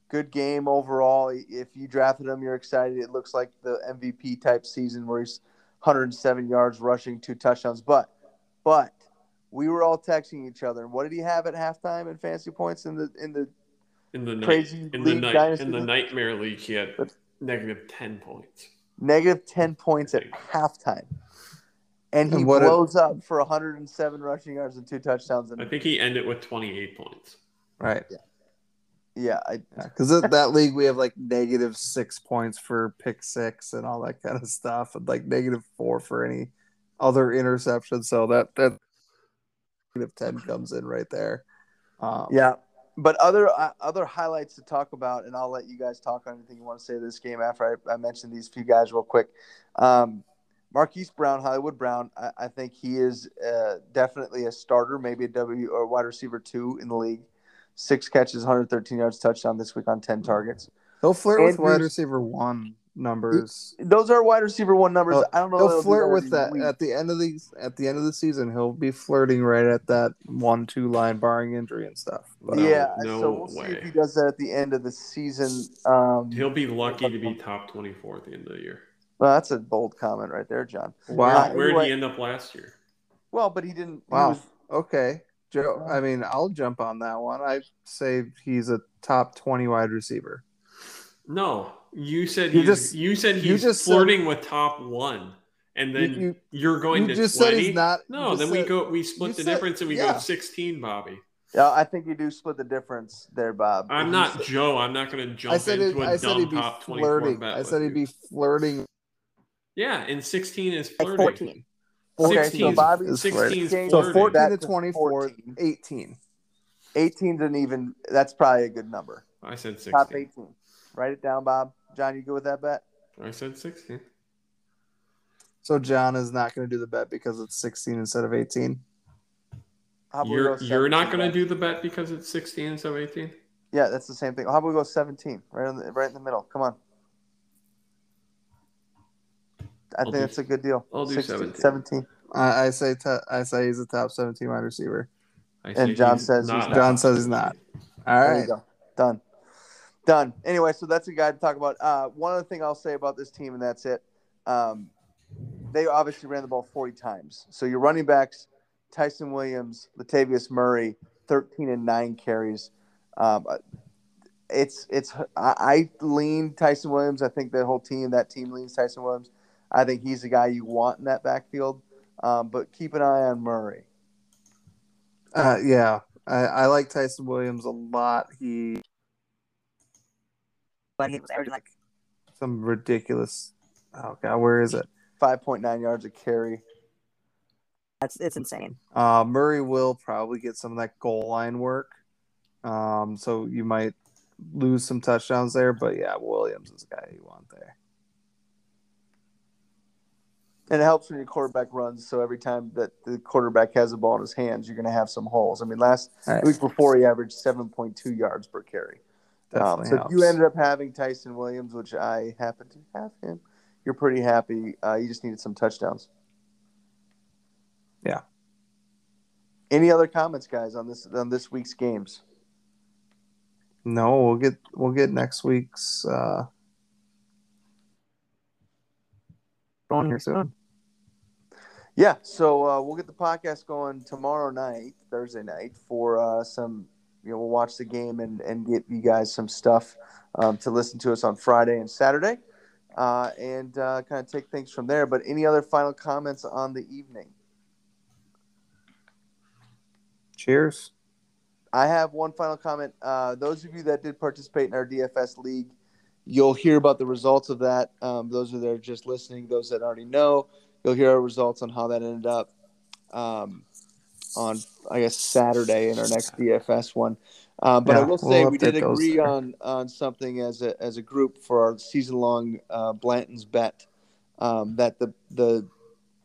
Good game overall. If you drafted him, you're excited. It looks like the MVP type season where he's 107 yards rushing, two touchdowns. But but we were all texting each other. And what did he have at halftime in fantasy points in the in the In the night, Crazy in the night, in the league? nightmare league, he had negative ten points. negative 10 points at halftime? And he And what a- blows up for 107 rushing yards and two touchdowns. I think he ended with twenty eight points. Right. yeah, I, Because that that league we have like negative six points for pick six and all that kind of stuff, and like negative four for any other interception. So that that negative ten comes in right there. Um, Yeah, but other uh, other highlights to talk about, and I'll let you guys talk on anything you want to say to this game after I, I mention these few guys real quick. Um, Marquise Brown, Hollywood Brown, I, I think he is uh, definitely a starter, maybe a W or wide receiver two in the league. Six catches, 113 yards, touchdown this week on 10 targets. he'll flirt with wide receiver one numbers. Those are wide receiver one numbers. Oh, I don't know. He'll flirt with that week. at the end of the at the end of the season. He'll be flirting right at that one two line, barring injury and stuff. But, No, yeah, no so we'll see way. if he does that at the end of the season. Um, He'll be lucky to be top twenty four at the end of the year. Well, that's a bold comment right there, John. Wow. Where, where did Anyway- he end up last year? Well, but he didn't. he Wow. was- Okay, Joe. I mean, I'll jump on that one. I say he's a top twenty wide receiver. No, you said You he's, just- you said you he's just said- flirting with top one, and then You- you- you, are going you to just 20? said he's not- No, just then we go we split the said- difference and we yeah. go sixteen, Bobby. Yeah, I think you do split the difference there, Bob. I'm not said- Joe. I'm not going to jump I said it, into a I dumb he'd be top twenty four flirting. I said he'd be flirting. Yeah, and sixteen is Like flirting. 14. Okay, so 16 Bobby, is 16 is Change So fourteen Back to to 24, 14. 18. 18's an even. That's probably a good number. I said 16. Top sixteen. 18. Write it down, Bob. John, you good with that bet? I said sixteen. So John is not going to do the bet because it's sixteen instead of eighteen. How about we You're you're not going to do the bet because it's 16 instead of 18. Yeah, that's the same thing. How about we go 17, right in the, right in the middle? Come on. I I'll think do- that's a good deal. I'll do 16, 17. 17. I, I say t- I say he's a top 17 wide receiver. I And John he's says he's not. not. John says he's not. All There you go. Done. Done. Anyway, so that's a guy to talk about. Uh, one other thing I'll say about this team, and that's it. Um, they obviously ran the ball 40 times. So your running backs, Ty'Son Williams, Latavius Murray, 13 and 9 carries. Um, it's it's I, I lean Ty'Son Williams. I think the whole team, that team leans Ty'Son Williams. I think he's the guy you want in that backfield. Um, but keep an eye on Murray. Uh, yeah, I, I like Ty'Son Williams a lot. He but he was averaging like some ridiculous. Oh god, where is it? 5.9 yards a carry. that's it's insane. Uh, Murray will probably get some of that goal line work. Um, so you might lose some touchdowns there, but yeah, Williams is the guy you want there. And it helps when your quarterback runs. So every time that the quarterback has the ball in his hands, you're going to have some holes. I mean, last Right. week before he averaged 7.2 yards per carry. Um, so if you ended up having Ty'Son Williams, which I happen to have him, you're pretty happy. Uh, you just needed some touchdowns. Yeah. Any other comments, guys, on this on this week's games? No, we'll get we'll get next week's uh Going here soon. Yeah, so uh, we'll get the podcast going tomorrow night, Thursday night, for uh, some. You know, we'll watch the game and, and get you guys some stuff um, to listen to us on Friday and Saturday, uh, and uh, kind of take things from there. But any other final comments on the evening? cheers. I have one final comment. Uh, those of you that did participate in our DFS league, you'll hear about the results of that. Um, those are there just listening. Those that already know, you'll hear our results on how that ended up um, on, I guess, Saturday in our next DFS one. Um, but I will say we'll we did agree there. on on something as a as a group for our season long uh, Blanton's bet um, that the the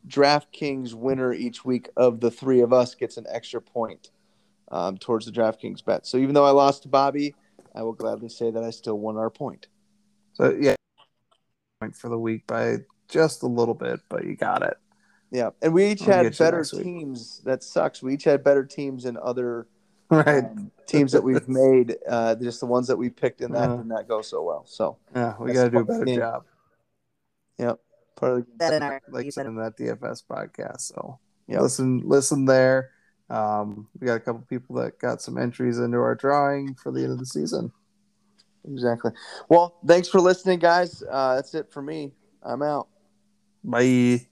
DraftKings winner each week of the three of us gets an extra point um, towards the DraftKings bet. So even though I lost to Bobby, I will gladly say that I still won our point. So yeah, point for the week by just a little bit, but you got it. Yeah, and we each I'll had better teams. That sucks. We each had better teams in other Right. um, teams that we've made. Uh, just the ones that we picked in that Uh-huh. did not go so well. So, Yeah, we got to do a better game. job, yep, part of the That in our like said said in that DFS podcast. So yeah, listen, listen there. Um, we got a couple people that got some entries into our drawing for the end of the season. exactly. Well, thanks for listening, guys. Uh, that's it for me. I'm out. Bye.